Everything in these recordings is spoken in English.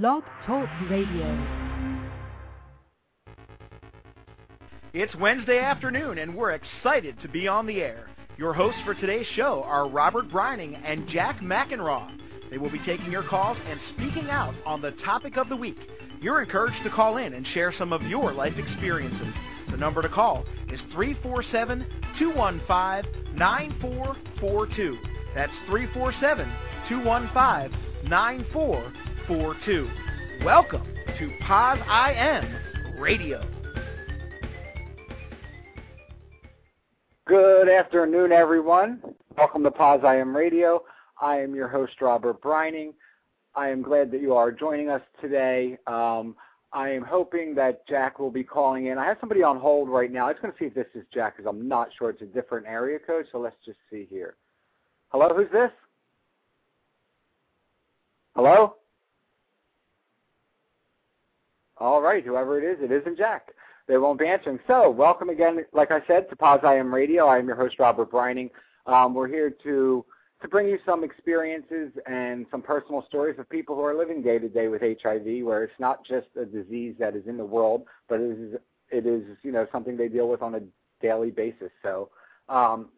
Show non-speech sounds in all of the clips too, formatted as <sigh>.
Blog Talk Radio. It's Wednesday afternoon, and we're excited to be on the air. Your hosts for today's show are Robert Brining and Jack McEnroe. They will be taking your calls and speaking out on the topic of the week. You're encouraged to call in and share some of your life experiences. The number to call is 347 215 9442. That's 347 215 9442. Welcome to POZIAM Radio. Good afternoon, everyone. Welcome to POZIAM Radio. I am your host, Robert Brining. I am glad that you are joining us today. Um, I am hoping that Jack will be calling in. I have somebody on hold right now. I'm just going to see if this is Jack because I'm not sure. It's a different area code, so let's just see here. Hello, who's this? Hello? All right, whoever it is, it isn't Jack they won't be answering. So, welcome again, like I said, to POZIAM Radio. I am your host, Robert Brining. Um, we're here to to bring you some experiences and some personal stories of people who are living day to day with HIV, where it's not just a disease that is in the world, but it is it is you know something they deal with on a daily basis. So, um,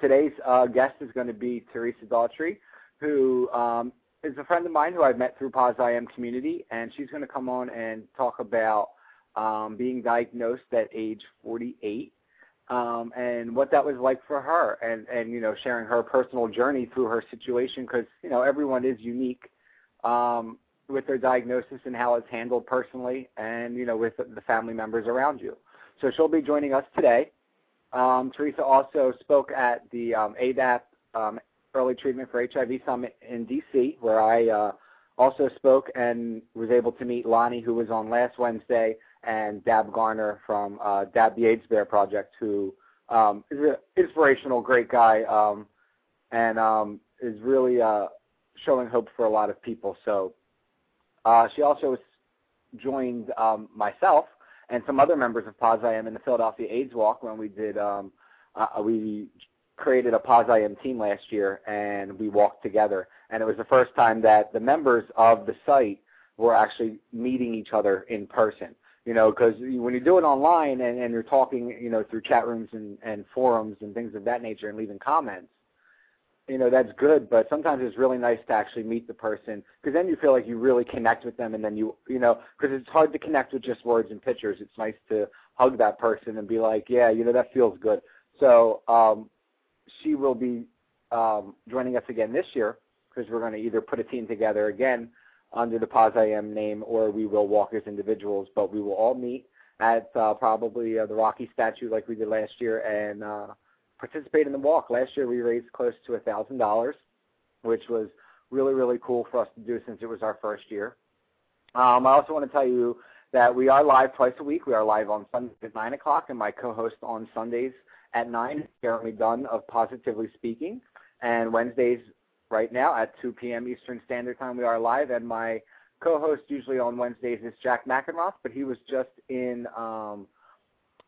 today's uh, guest is going to be Theresa Daugherty, who um, is a friend of mine who I've met through POZIAM community, and she's going to come on and talk about um, being diagnosed at age 48, um, and what that was like for her, and and you know sharing her personal journey through her situation because you know everyone is unique um, with their diagnosis and how it's handled personally, and you know with the family members around you. So she'll be joining us today. Um, Theresa also spoke at the um, ADAP um, Early Treatment for HIV Summit in DC, where I uh, also spoke and was able to meet Lonnie, who was on last Wednesday, and Dab Garner from uh, Dab the AIDS Bear Project, who um, is an inspirational, great guy, um, and um, is really uh, showing hope for a lot of people. So uh, she also joined um, myself and some other members of POZIAM in the Philadelphia AIDS Walk when we did um, uh, we created a I team last year and we walked together. And it was the first time that the members of the site were actually meeting each other in person you know, because when you do it online and, and you're talking, you know, through chat rooms and, and forums and things of that nature and leaving comments, you know, that's good. But sometimes it's really nice to actually meet the person because then you feel like you really connect with them, and then you, you know, because it's hard to connect with just words and pictures. It's nice to hug that person and be like, yeah, you know, that feels good. So um, she will be um, joining us again this year because we're going to either put a team together again under the POZIAM name, or we will walk as individuals. But we will all meet at uh, probably uh, the Rocky statue like we did last year and uh, participate in the walk. Last year we raised close to a thousand dollars, which was really really cool for us to do since it was our first year. Um, I also want to tell you that we are live twice a week. We are live on Sundays at nine o'clock, and my co-host on Sundays at nine, Jeremy Dunn of Positively Speaking, and Wednesdays right now at 2 p.m. Eastern Standard Time. We are live, and my co-host usually on Wednesdays is Jack McEnroth, but he was just in um,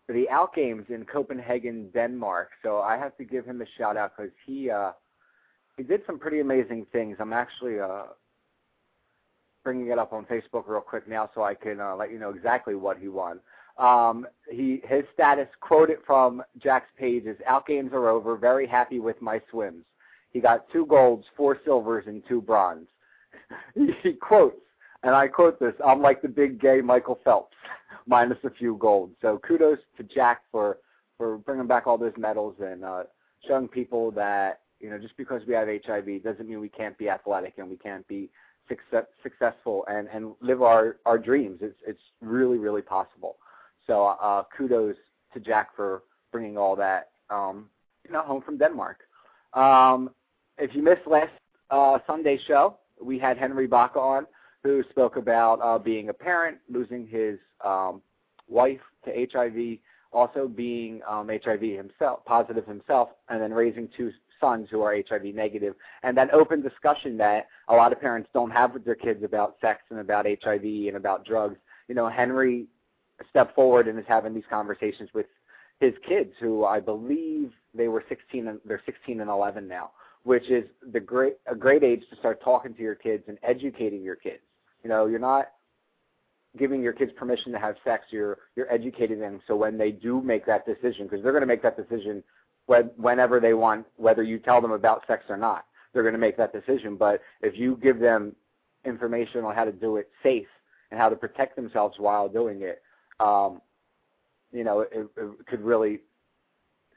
the Out Games in Copenhagen, Denmark. So I have to give him a shout out because he uh, he did some pretty amazing things. I'm actually uh, bringing it up on Facebook real quick now so I can uh, let you know exactly what he won. Um, he his status quoted from Jack's page is "Out games are over. Very happy with my swims." He got two golds, four silvers, and two bronze. <laughs> he quotes, and I quote this: "I'm like the big gay Michael Phelps, <laughs> minus a few golds." So kudos to Jack for for bringing back all those medals and uh, showing people that you know just because we have HIV doesn't mean we can't be athletic and we can't be success, successful and and live our our dreams. It's it's really really possible. So uh, kudos to Jack for bringing all that um, you know home from Denmark. Um, if you missed last uh, Sunday show, we had Henry Baca on, who spoke about uh, being a parent, losing his um, wife to HIV, also being um, HIV himself, positive himself, and then raising two sons who are HIV negative, and that open discussion that a lot of parents don't have with their kids about sex and about HIV and about drugs. You know, Henry stepped forward and is having these conversations with his kids, who I believe they were 16 and they're 16 and 11 now which is the great a great age to start talking to your kids and educating your kids. You know, you're not giving your kids permission to have sex. You're you're educating them so when they do make that decision, because they're going to make that decision when, whenever they want, whether you tell them about sex or not, they're going to make that decision. But if you give them information on how to do it safe and how to protect themselves while doing it, um, you know, it, it could really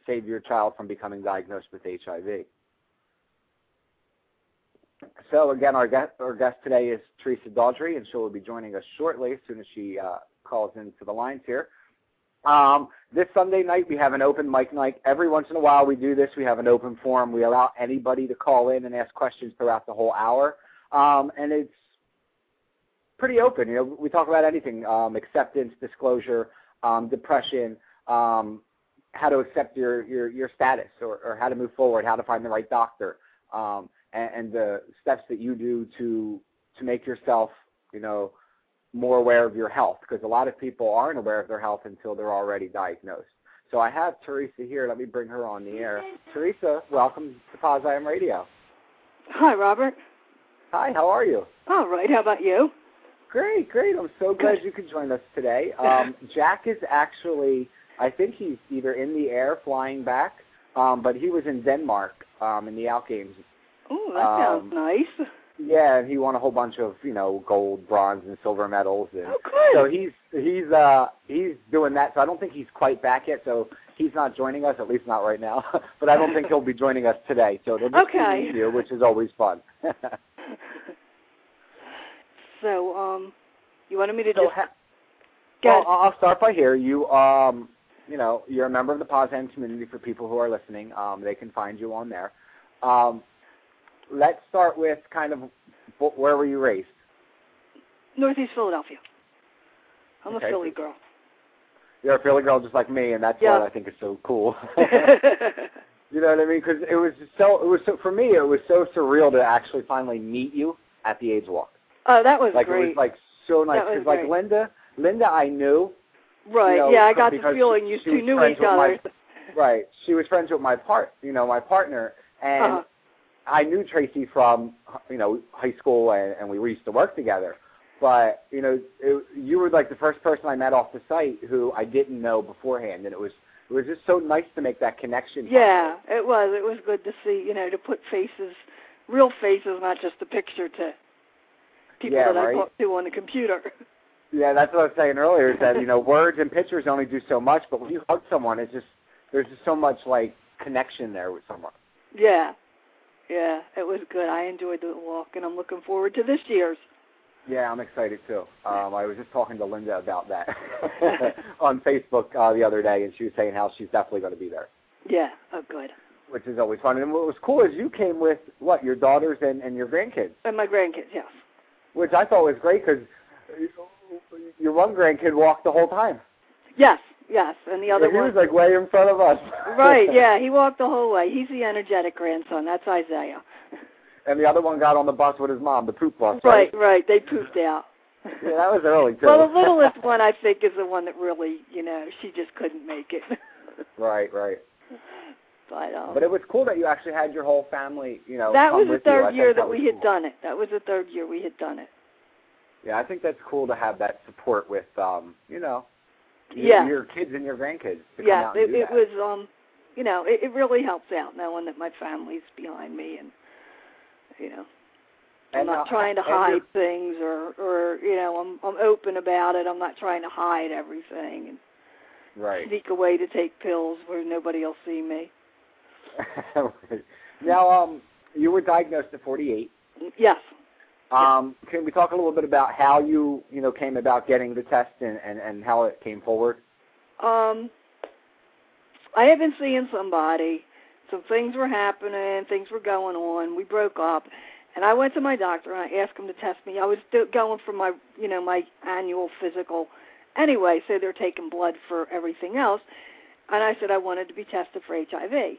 save your child from becoming diagnosed with HIV. So again, our guest, our guest today is Theresa Daugherty, and she will be joining us shortly as soon as she uh, calls into the lines here. Um, this Sunday night we have an open mic night. Every once in a while we do this. We have an open forum. We allow anybody to call in and ask questions throughout the whole hour, um, and it's pretty open. You know, we talk about anything: um, acceptance, disclosure, um, depression, um, how to accept your your, your status, or, or how to move forward, how to find the right doctor, um, and, and the steps that you do to to make yourself, you know, more aware of your health because a lot of people aren't aware of their health until they're already diagnosed. So I have Theresa here. Let me bring her on the air. Theresa, welcome to POZIAM Radio. Hi, Robert. Hi, how are you? All right. How about you? Great, great. I'm so glad you could join us today. <laughs> Um, Jack is actually, I think he's either in the air flying back, um, but he was in Denmark um, in the Out Games. Oh, that sounds Um, nice. Yeah, and he won a whole bunch of you know gold, bronze, and silver medals. And Oh, good. so he's he's uh he's doing that. So I don't think he's quite back yet. So he's not joining us, at least not right now. <laughs> but I don't think he'll be joining us today. So it'll just <laughs> Okay. be you, which is always fun. So, um, you wanted me to so just ha- get well, I'll start by here. You um you know you're a member of the POZIAM community. For people who are listening, um, they can find you on there. Um, let's start with kind of where were you raised? Northeast Philadelphia. I'm Okay. a Philly girl. You're a Philly girl just like me, and that's Yeah. what I think is so cool. <laughs> <laughs> You know what I mean? Because it was so. It was so for me. It was so surreal to actually finally meet you at the AIDS Walk. Oh, that was Like great. it was like so nice. Because like. Linda, Linda, I knew. right. you know, yeah, I got the feeling you she two knew each other. my- <laughs> Right. She was friends with my part. You know, my partner, and Uh-huh. I knew Tracy from you know high school, and, and we used to work together. But you know, it, you were like the first person I met off the site who I didn't know beforehand, and it was it was just so nice to make that connection. Yeah, it was. It was good to see, you know, to put faces, real faces, not just a picture to people Yeah, that I right. talk to on the computer. <laughs> Yeah, that's what I was saying earlier. Is that you know words and pictures only do so much, but when you hug someone, it's just there's just so much like connection there with someone. Yeah, yeah, it was good. I enjoyed the walk, and I'm looking forward to this year's. Yeah, I'm excited too. Um, I was just talking to Linda about that <laughs> <laughs> on Facebook uh, the other day, and she was saying how she's definitely going to be there, Yeah, oh, good. which is always fun. And what was cool is you came with what your daughters and, and your grandkids, And my grandkids, yes. Which I thought was great because your one grandkid walked the whole time. Yes, yes, and the other he one. was like way in front of us. right, <laughs> yeah, he walked the whole way. He's the energetic grandson. That's Isaiah. And the other one got on the bus with his mom, the poop bus. Right, right. They pooped out. Yeah, that was early too. Well, the littlest one, I think, is the one that really, you know, she just couldn't make it. <laughs> right, right. But um, But it was cool that you actually had your whole family, you know. that was the third year that was we had cool. done it. That was the third year we had done it. Yeah, I think that's cool to have that support with, um, you know, your, Yeah. your kids and your grandkids. Yeah, it, it that. was, um, you know, it, it really helps out knowing that my family's behind me and, you know, I'm And, not uh, trying to hide things or, or you know, I'm I'm open about it. I'm not trying to hide everything and Right. sneak away to take pills where nobody will see me. <laughs> now, um, you were diagnosed at 48. Yes. Um, can we talk a little bit about how you, you know, came about getting the test and, and, and how it came forward? Um, I had been seeing somebody. Some things were happening. Things were going on. We broke up, and I went to my doctor and I asked him to test me. I was going for my, you know, my annual physical. Anyway, so they're taking blood for everything else, and I said I wanted to be tested for HIV.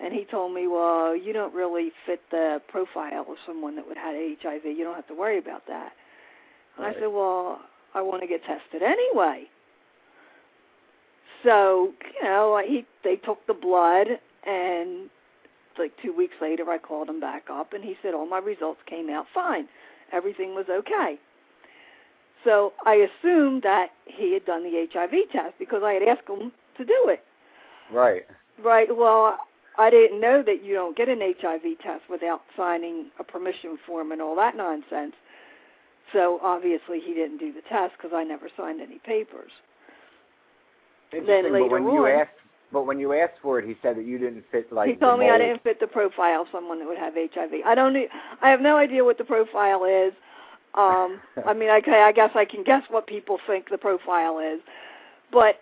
And he told me, well, you don't really fit the profile of someone that would have HIV. You don't have to worry about that. And Right. I said, well, I want to get tested anyway. So, you know, I- he they took the blood and like 2 weeks later I called him back up and he said all my results came out fine. Everything was okay. So I assumed that he had done the HIV test because I had asked him to do it. Right. Right. Well, I didn't know that you don't get an HIV test without signing a permission form and all that nonsense. So obviously he didn't do the test because I never signed any papers. Interesting, later but when you on- asked, but when you asked for it, he said that you didn't fit like. he told the me I didn't fit the profile of someone that would have HIV. I don't. I have no idea what the profile is. Um, <laughs> I mean, I, I guess I can guess what people think the profile is, but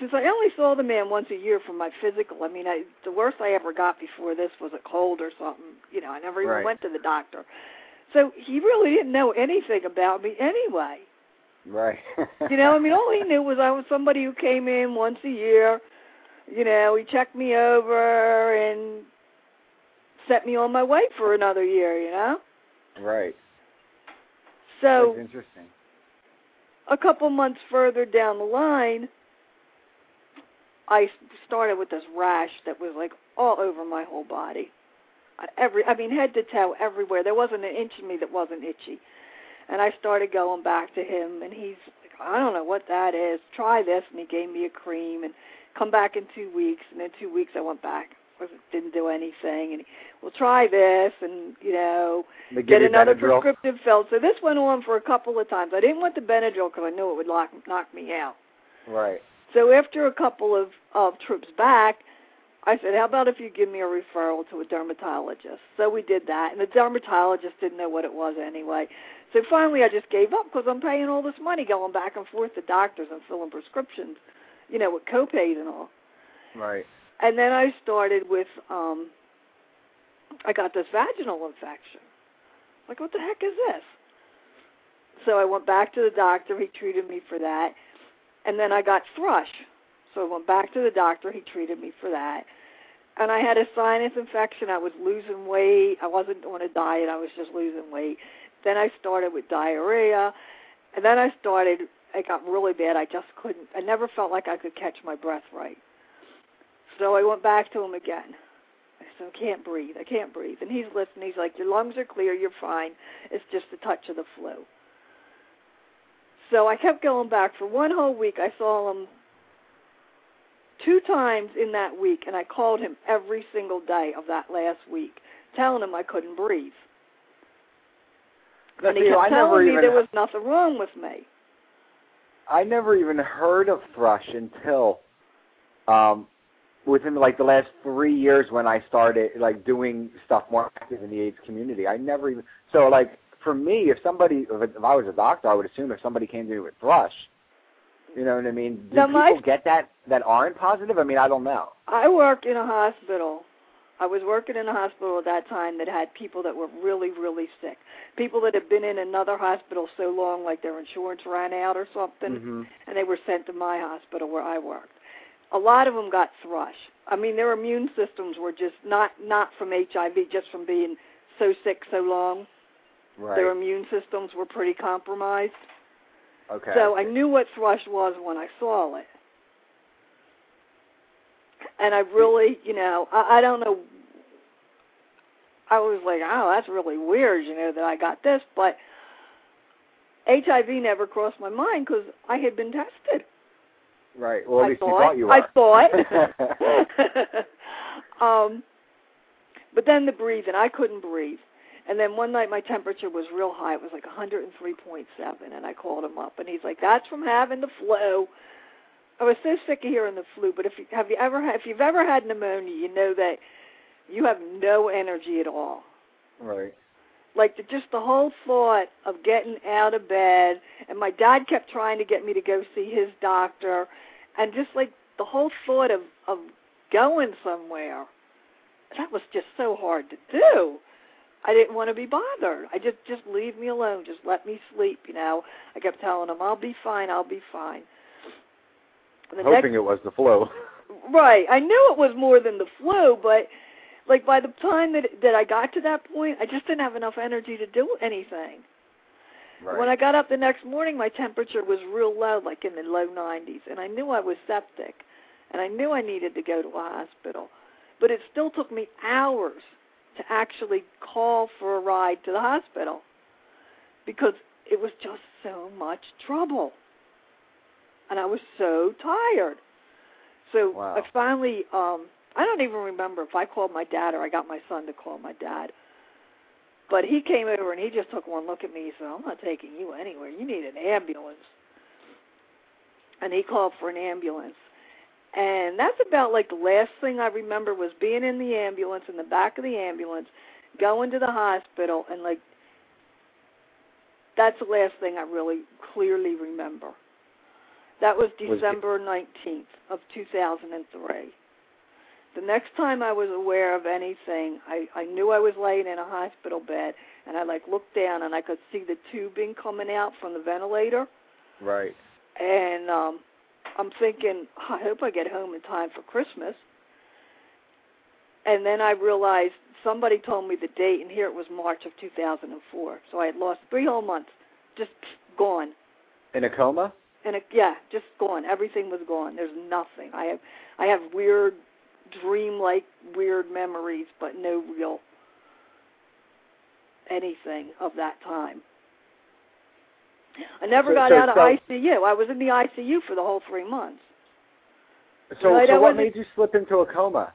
since I only saw the man once a year for my physical, I mean, I, the worst I ever got before this was a cold or something. You know, I never even Right. went to the doctor. So he really didn't know anything about me anyway. Right. <laughs> You know, I mean, all he knew was I was somebody who came in once a year. You know, he checked me over and set me on my way for another year. You know, right. so That's interesting. a couple months further down the line, I started with this rash that was like all over my whole body. Every, I mean, head to toe, everywhere. There wasn't an inch of me that wasn't itchy. And I started going back to him, and he's like, I don't know what that is. Try this, and he gave me a cream, and come back in two weeks. And in two weeks, I went back. Didn't do anything, and he, well, try this, and you know, They get another Benadryl. prescriptive filled. So this went on for a couple of times. I didn't want the Benadryl because I knew it would lock, knock me out. Right. So after a couple of, of trips back, I said, how about if you give me a referral to a dermatologist? So we did that, and the dermatologist didn't know what it was anyway. So finally I just gave up because I'm paying all this money going back and forth to doctors and filling prescriptions, you know, with copays and all. Right. And then I started with, um, I got this vaginal infection. Like, what the heck is this? So I went back to the doctor. He treated me for that. And then I got thrush. So I went back to the doctor. He treated me for that. And I had a sinus infection. I was losing weight. I wasn't on a diet. I was just losing weight. Then I started with diarrhea. And then I started, it got really bad. I just couldn't, I never felt like I could catch my breath right. So I went back to him again. I said, I can't breathe. I can't breathe. And he's listening. He's like, Your lungs are clear. You're fine. It's just a touch of the flu. So I kept going back. For one whole week, I saw him two times in that week, and I called him every single day of that last week, telling him I couldn't breathe. Now, and he see, kept I telling me even there was nothing wrong with me. I never even heard of thrush until um within like the last three years when I started like doing stuff more active in the AIDS community. I never even so like for me, if somebody if, if I was a doctor, I would assume if somebody came to me with thrush, you know what I mean? Do Now, people my- get that that aren't positive? I mean, I don't know. I work in a hospital. I was working in a hospital at that time that had people that were really, really sick. People that had been in another hospital so long, like their insurance ran out or something, hmm and they were sent to my hospital where I worked. A lot of them got thrush. I mean, their immune systems were just not not from HIV, just from being so sick so long. Right. Their immune systems were pretty compromised. okay. So I knew what thrush was when I saw it. And I really, you know, I, I don't know. I was like, oh, that's really weird, you know, that I got this, but HIV never crossed my mind because I had been tested. Right. Well, at I least thought, you thought you were. I thought. <laughs> <laughs> um, but then the breathing, I couldn't breathe. And then one night my temperature was real high. It was like 103.7, and I called him up, and he's like, "That's from having the flu." I was so sick of hearing the flu. But if you, have you ever if you've ever had pneumonia, you know that you have no energy at all. right. Like the, just the whole thought of getting out of bed, and my dad kept trying to get me to go see his doctor, and just like the whole thought of of going somewhere, that was just so hard to do. I didn't want to be bothered. I just just leave me alone. Just let me sleep. You know. I kept telling him, "I'll be fine. I'll be fine." The Hoping next, it was the flu. <laughs> right. I knew it was more than the flu, but like by the time that that I got to that point, I just didn't have enough energy to do anything. Right. When I got up the next morning, my temperature was real low, like in the low 90s, and I knew I was septic, and I knew I needed to go to a hospital. But it still took me hours to actually call for a ride to the hospital because it was just so much trouble. And I was so tired. So Wow. I finally um I don't even remember if I called my dad or I got my son to call my dad. But he came over and he just took one look at me. He said, I'm not taking you anywhere. You need an ambulance. And he called for an ambulance. And that's about like the last thing I remember was being in the ambulance, in the back of the ambulance, going to the hospital, and like, that's the last thing I really clearly remember. That was December 19th of 2003. The next time I was aware of anything, I, I knew I was laying in a hospital bed, and I like looked down and I could see the tubing coming out from the ventilator, Right. and um, I'm thinking, I hope I get home in time for Christmas. And then I realized somebody told me the date, and here it was March of 2004. So I had lost three whole months, just gone. In a coma? And it, yeah, just gone. Everything was gone. There's nothing. I have I have weird dream-like weird memories, but no real anything of that time. I never So- got so- out of so- ICU. I was in the ICU for the whole three months. So, so what made you slip into a coma?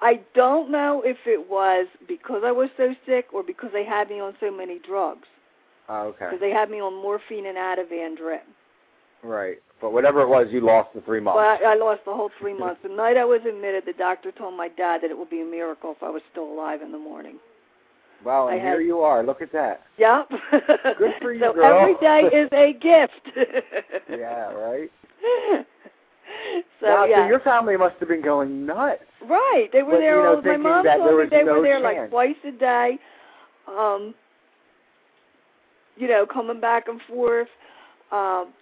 I don't know if it was because I was so sick or because they had me on so many drugs. Oh, okay. Because they had me on morphine and Ativan drip. Right. But whatever it was, you lost the three months. But I, I lost the whole three months. The night I was admitted, the doctor told my dad that it would be a miracle if I was still alive in the morning. Wow, and I here had- you are. Look at that. Yep. Good for <laughs> you, so girl. every day is a gift. <laughs> Yeah, right? <laughs> so wow, yeah. so your family must have been going nuts. Right. They were But, there you know, all my mom told me they no were there like twice a day. Um you know, coming back and forth. Um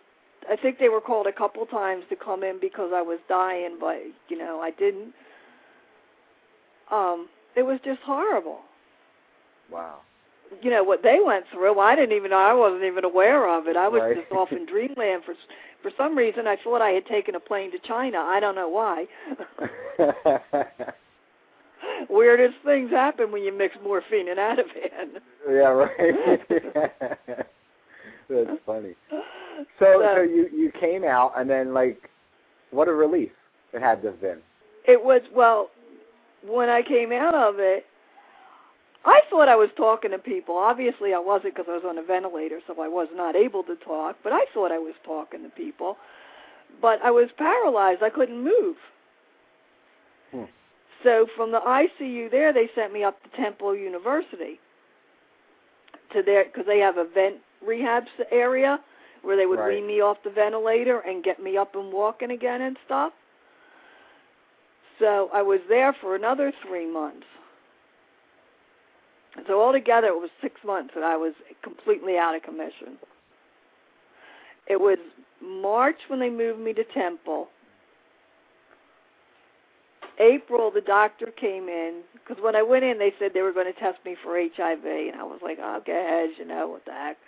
I think they were called a couple times to come in because I was dying, but you know, I didn't. Um it was just horrible. Wow. You know what they went through. I didn't even. Know. I wasn't even aware of it. I was Right. just off in <laughs> dreamland for for some reason. I thought I had taken a plane to China. I don't know why. <laughs> Weirdest things happen when you mix morphine and Ativan. yeah, right. <laughs> That's funny. So, so you you came out, and then like, what a relief it had to have been. it was well when I came out of it. I thought I was talking to people. Obviously, I wasn't because I was on a ventilator, so I was not able to talk. But I thought I was talking to people. But I was paralyzed. I couldn't move. Hmm. So from the ICU there, they sent me up to Temple University to their because they have a vent rehab area where they would Right. wean me off the ventilator and get me up and walking again and stuff. So I was there for another three months. So altogether, it was six months that I was completely out of commission. It was March when they moved me to Temple. April, the doctor came in because when I went in, they said they were going to test me for HIV, and I was like, "Oh, go ahead, you know what the heck."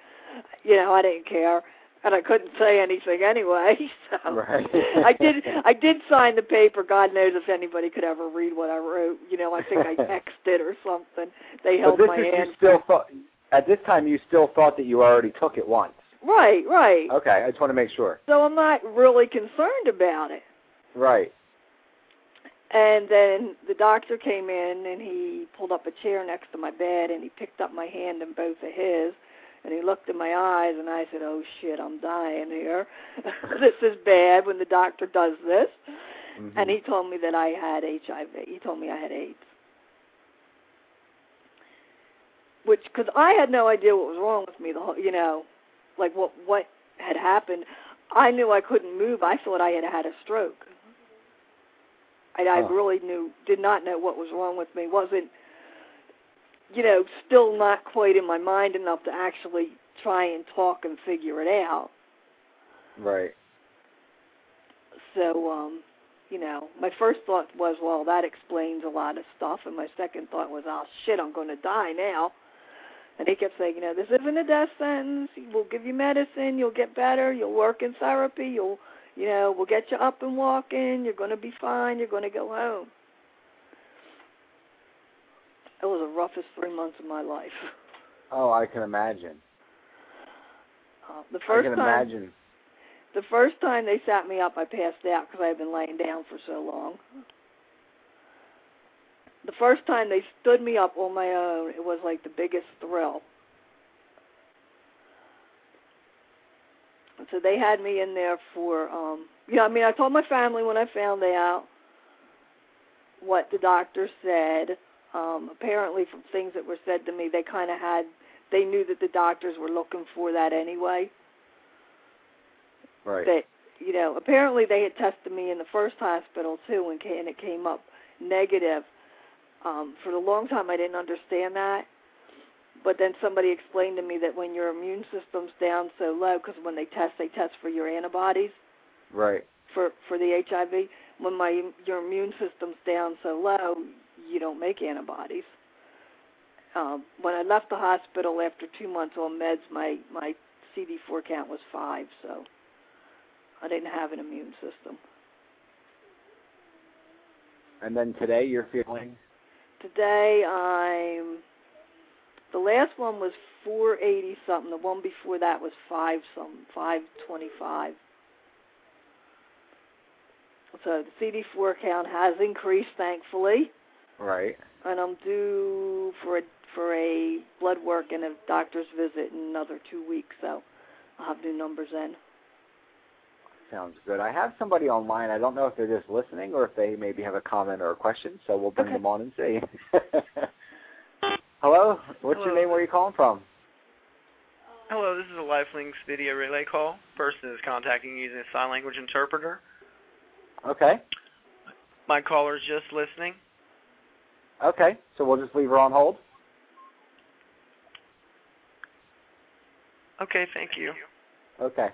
You know, I didn't care, and I couldn't say anything anyway. <laughs> So Right. I did. I did sign the paper. God knows if anybody could ever read what I wrote. You know, I think I <laughs> texted it or something. They held this my is hand. you still thought at this time you still thought that you already took it once. Right, right. Okay, I just want to make sure. So I'm not really concerned about it. Right. And then the doctor came in and he pulled up a chair next to my bed and he picked up my hand in both of his and he looked in my eyes and I said, "Oh shit, I'm dying here. <laughs> this is bad when the doctor does this." Mhm. And he told me that I had HIV. He told me I had AIDS. Which cuz I had no idea what was wrong with me the whole, you know, like what what had happened. I knew I couldn't move. I thought I had had a stroke. I, I really knew, did not know what was wrong with me. wasn't, you know, still not quite in my mind enough to actually try and talk and figure it out. Right. So, um, you know, my first thought was, well, that explains a lot of stuff, and my second thought was, oh shit, I'm going to die now. And he kept saying, you know, this isn't a death sentence. We'll give you medicine. You'll get better. You'll work in therapy. You'll, you know, we'll get you up and walking. You're going to be fine. You're going to go home. It was the roughest three months of my life. <laughs> Oh, I can imagine. Uh, the first I can time, imagine. the first time they sat me up, I passed out because I had been laying down for so long. The first time they stood me up on my own, it was like the biggest thrill. So they had me in there for, um, you know, I mean, I told my family when I found out what the doctor said. Um, apparently, from things that were said to me, they kind of had, they knew that the doctors were looking for that anyway Right. that you know apparently they had tested me in the first hospital too and, and it came up negative um for a long time i didn't understand that but then somebody explained to me that when your immune system's down so low because when they test they test for your antibodies right. for for the hiv when my your immune system's down so low you don't make antibodies um when i left the hospital after two months on meds my my cd4 count was five so I didn't have an immune system. And then today you're feeling Today I'm the last one was 480 something. The one before that was 5 something, 525. So the CD4 count has increased thankfully, right. and I'm due for a for a blood work and a doctor's visit in another 2 weeks, so I'll have new numbers in. Sounds good. I have somebody online. I don't know if they're just listening or if they maybe have a comment or a question, so we'll bring Okay. them on and see. <laughs> Hello? What's your name? Where are you calling from? Hello, this is a Lifelinks video relay call. Person is contacting you using a sign language interpreter. Okay. My caller is just listening. Okay. So we'll just leave her on hold. Okay, thank you. Okay.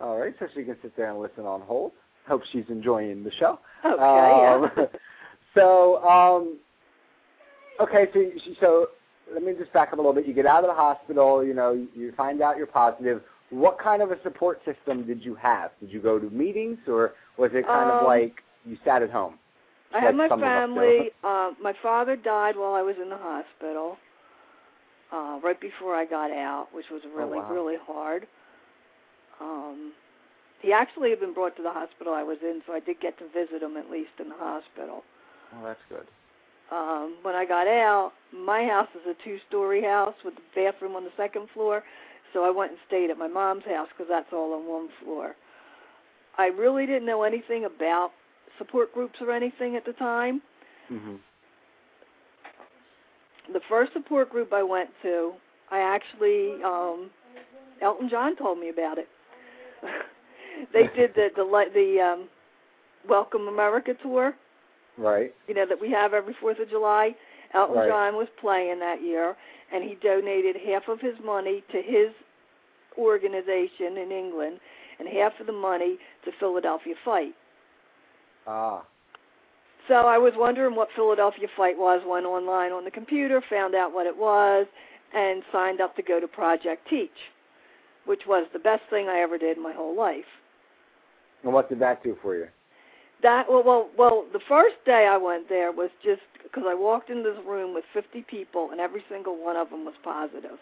All right. So she can sit there and listen on hold. Hope she's enjoying the show. Okay, Um, yeah. <laughs> so, um, okay, so so let me just back up a little bit. You get out of the hospital, you know, you find out you're positive. What kind of a support system did you have? Did you go to meetings, or was it kind of Um, like you sat at home? I had my some of us do. family. Um, my father died while I was in the hospital, uh, right before I got out, which was really, Oh, wow. really hard. Um, he actually had been brought to the hospital I was in, so I did get to visit him at least in the hospital. Oh, that's good. Um, when I got out, my house is a two-story house with a bathroom on the second floor, so I went and stayed at my mom's house because that's all on one floor. I really didn't know anything about support groups or anything at the time. hmm the first support group I went to, I actually um Elton John told me about it. <laughs> they did the the the um Welcome America tour, Right. you know that we have every 4th of July. Elton Right. John was playing that year and he donated half of his money to his organization in England and half of the money to Philadelphia Fight. Ah. So I was wondering what Philadelphia Fight was, went online on the computer, found out what it was, and signed up to go to Project Teach, which was the best thing I ever did in my whole life. And what did that do for you? That well, well, well. The first day I went there was just because I walked into this room with 50 people, and every single one of them was positive.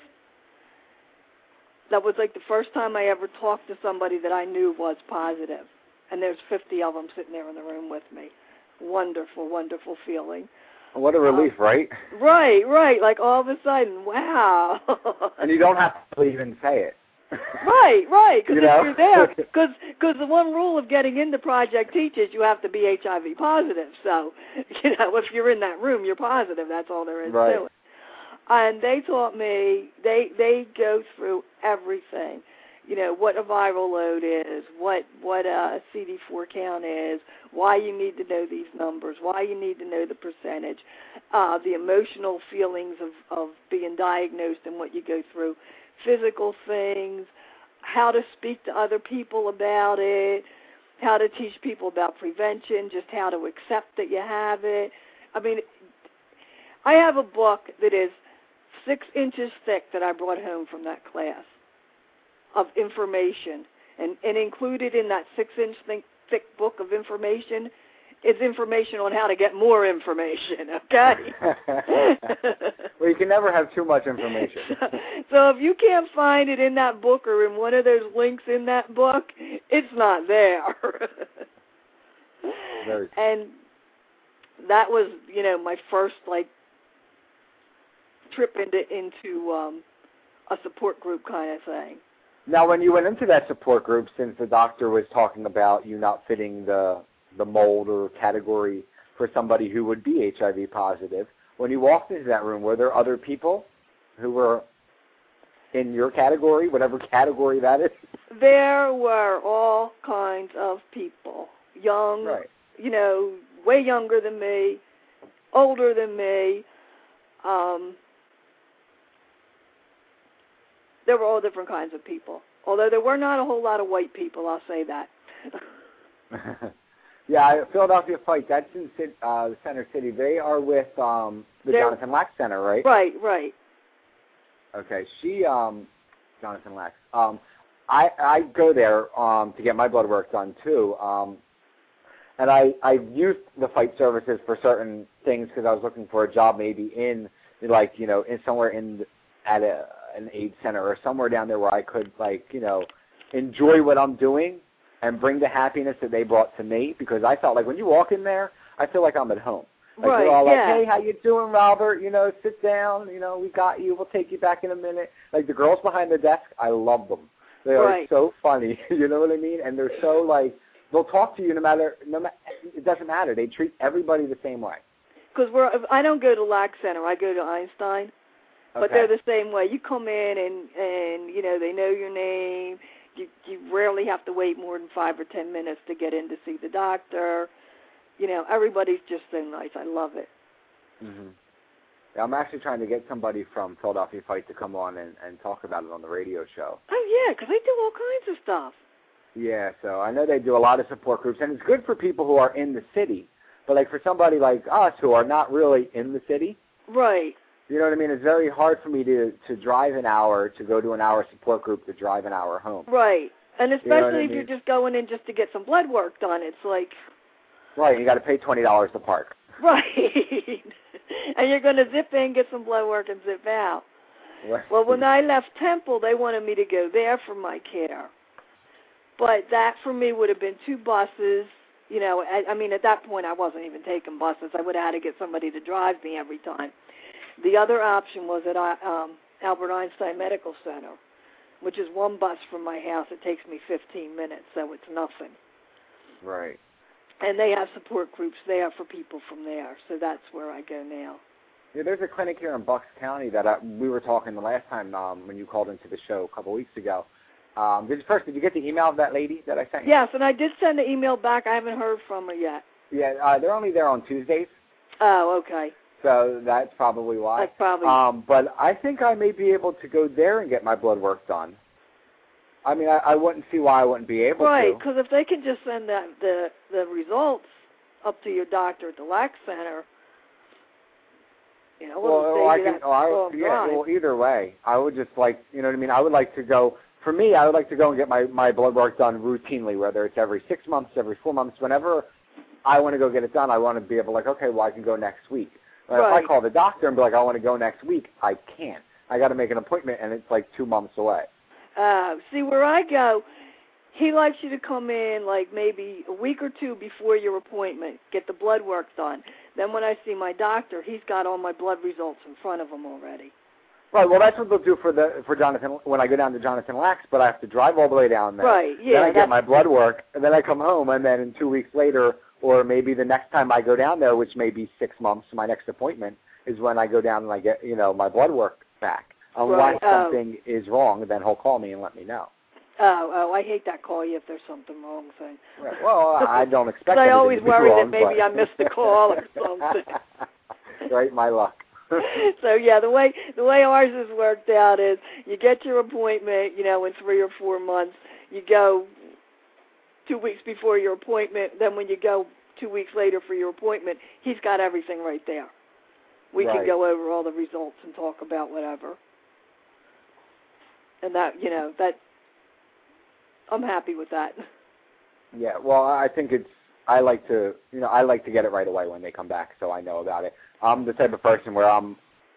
That was like the first time I ever talked to somebody that I knew was positive, and there's 50 of them sitting there in the room with me. Wonderful, wonderful feeling. What a uh, relief, right? Right, right. Like all of a sudden, wow. And you don't have to even say it. right, right. Because You know? if you're there, <laughs> because because the one rule of getting into Project Teach is you have to be HIV positive. So, <laughs> you know, if you're in that room, you're positive. That's all there is Right. to it. And they taught me they they go through everything. You know what a viral load is, what what a CD4 count is, why you need to know these numbers, why you need to know the percentage, uh, the emotional feelings of of being diagnosed and what you go through, physical things, how to speak to other people about it, how to teach people about prevention, just how to accept that you have it. I mean, I have a book that is six inches thick that I brought home from that class of information, and and included in that six inch thick, thick book of information is information on how to get more information, <laughs> okay? <laughs> <laughs> well, you can never have too much information. so if you can't find it in that book or in one of those links in that book, it's not there. Very and that was, you know, my first like trip into into um a support group kind of thing. Now, when you went into that support group, since the doctor was talking about you not fitting the the mold or category for somebody who would be HIV positive, when you walked into that room, were there other people who were in your category, whatever <laughs> category that is? There were all kinds of people, young, right. you know, way younger than me, older than me. Um, there were all different kinds of people. Although there were not a whole lot of white people, I'll say that. <laughs> yeah, Philadelphia Fight. That's in uh, the Center City. They are with um, the They're, Jonathan Lax Center, right? Right, right. Okay, she, um, Jonathan Lax. Um, I I go there um, to get my blood work done too. Um, and I I used the fight services for certain things because I was looking for a job maybe in like you know in somewhere in at a an AIDS center or somewhere down there where I could like you know enjoy what I'm doing and bring the happiness that they brought to me because I felt like when you walk in there, I feel like I'm at home. Like right, they're all like, yeah. "Hey, how you doing, Robert? You know, sit down. You know, we got you. We'll take you back in a minute." Like the girls behind the desk, I love them. They are so funny. <laughs> you know what I mean? And they're so like they'll talk to you no matter no matter it doesn't matter. They treat everybody the same way. Because we're I don't go to Lax Center. I go to Einstein. But Okay. they're the same way. You come in and and you know they know your name. You you rarely have to wait more than five or ten minutes to get in to see the doctor. You know everybody's just so nice. I love it. hmm Yeah, I'm actually trying to get somebody from Philadelphia Fight to come on and, and talk about it on the radio show. Oh yeah, 'cause they do all kinds of stuff. Yeah, so I know they do a lot of support groups, and it's good for people who are in the city. But like for somebody like us who are not really in the city, Right. You know what I mean? It's very hard for me to to drive an hour to go to an hour support group to drive an hour home. Right. And especially what I if mean? you're just going in just to get some blood work done, it's like Right, you got to pay twenty dollars to park. right. <laughs> and you're going to zip in, get some blood work, and zip out. Well, when I left Temple, they wanted me to go there for my care. But that for me would have been two buses. You know, I, I mean, at that point, I wasn't even taking buses. I would have had to get somebody to drive me every time. The other option was at I- um, Albert Einstein Medical Center, which is one bus from my house. It takes me 15 minutes, so it's nothing. right. And they have support groups there for people from there, so that's where I go now. Yeah, there's a clinic here in Bucks County that I, we were talking the last time um, when you called into the show a couple weeks ago. Um, did you, first, did you get the email of that lady that I sent? you? Yes, and I did send the email back. I haven't heard from her yet. Yeah, uh, they're only there on Tuesdays, Oh, okay. So that's probably why. That's probably Um, but I think I may be able to go there and get my blood work done. I mean, I, I wouldn't see why I wouldn't be able right. to. Right, because if they can just send that the the results up to your doctor at the Lax Center, you know, Well, well, I can. Oh, I, long yeah. drive. Well, either way, I would just like, you know what I mean. I would like to go. For me, I would like to go and get my my blood work done routinely, whether it's every six months, every four months, whenever I want to go get it done. I want to be able, like, okay, well, I can go next week. But if I call the doctor and be like, I want to go next week, I can't. I got to make an appointment, and it's like two months away. Uh, see where I go, he likes you to come in like maybe a week or two before your appointment, get the blood work done. Then when I see my doctor, he's got all my blood results in front of him already. Right. Well, that's what they'll do for the for Jonathan when I go down to Jonathan Lax. But I have to drive all the way down there. Right, yeah, Then I get my blood work, and then I come home, and then in two weeks later, or maybe the next time I go down there, which may be six months, my next appointment is when I go down and I get you know my blood work back. Unless Right, oh. something is wrong, then he'll call me and let me know. Oh, oh, I hate that call you if there's something wrong thing. Right. Well, I <laughs> don't expect. But I always worry that maybe but- I missed a call or <laughs> something. right, my luck. <laughs> so yeah, the way the way ours is worked out is you get your appointment, you know, in three or four months. You go two weeks before your appointment. Then when you go two weeks later for your appointment, he's got everything right there. We Right. can go over all the results and talk about whatever. And that you know that I'm happy with that. Yeah, well, I think it's I like to, you know, I like to get it right away when they come back, so I know about it. I'm the type of person where I'm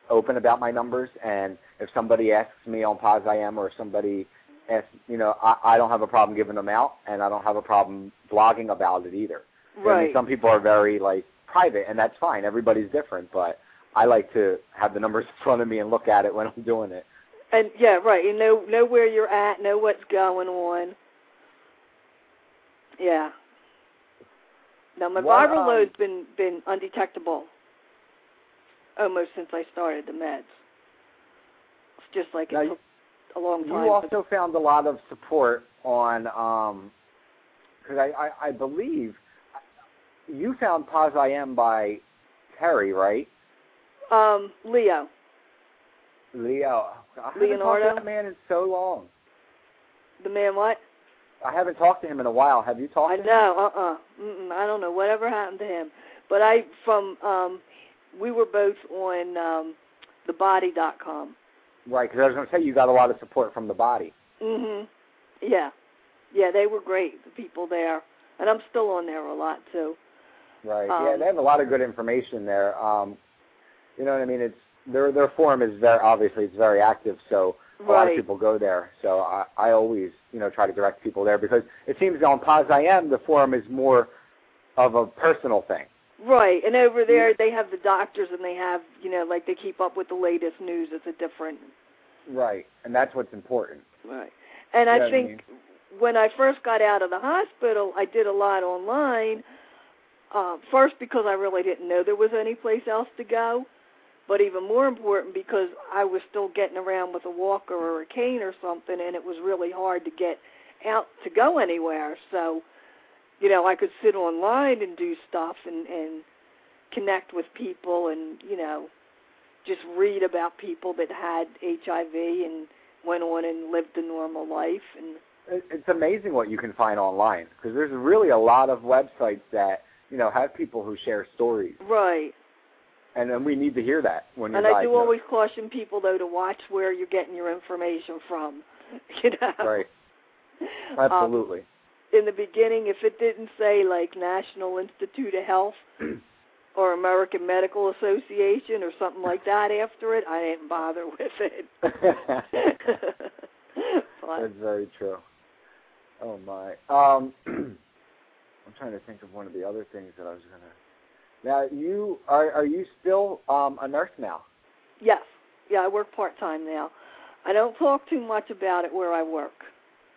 open about my numbers, and if somebody asks me on POZIAM, or if somebody asks, you know, I, I don't have a problem giving them out, and I don't have a problem blogging about it either. I mean, Right. some people are very like private, and that's fine. Everybody's different, but I like to have the numbers <laughs> in front of me and look at it when I'm doing it. And yeah, right. You know know where you're at, know what's going on. Yeah. Now my What, viral um, load's been been undetectable almost since I started the meds. It's just like Now, took a long time. You also found a lot of support on, um, because I, I, I believe you found POZIAM by Terry, right? um, Leo. Leo. I haven't Leonardo? talked to that man in so long. The man what? I haven't talked to him in a while. Have you talked I to him? know, uh uh Mm-mm, I don't know whatever happened to him. But I from um we were both on um thebody.com. Right, because I was going to say you got a lot of support from the body. Mhm. Yeah. Yeah, they were great, the people there. And I'm still on there a lot too. Right. Um, yeah, they have a lot of good information there. Um, you know what I mean? It's their their forum is very obviously it's very active, so a lot of people go there. So I, I always you know try to direct people there because it seems on POZIAM the forum is more of a personal thing. Right. And over there they have the doctors and they have, you know, like they keep up with the latest news. It's a different Right, and that's what's important. right. And You I what I think mean? when I first got out of the hospital, I did a lot online. Uh, first, because I really didn't know there was any place else to go, but even more important because I was still getting around with a walker or a cane or something, and it was really hard to get out to go anywhere. So, you know, I could sit online and do stuff and and connect with people, and you know, just read about people that had HIV and went on and lived a normal life and It- It's amazing what you can find online because there's really a lot of websites that you know have people who share stories, right. and then we need to hear that when you're And I do always caution people though to watch where you're getting your information from. <laughs> You know. Right, Um, absolutely. In the beginning, if it didn't say like National Institute of Health <clears throat> or American Medical Association or something like that after it, I didn't bother with it. <laughs> That's very true. Oh my. Um, <clears throat> I'm trying to think of one of the other things that I was gonna. Now you are are you still um, a nurse now? yes, yeah, I work part time now. I don't talk too much about it where I work.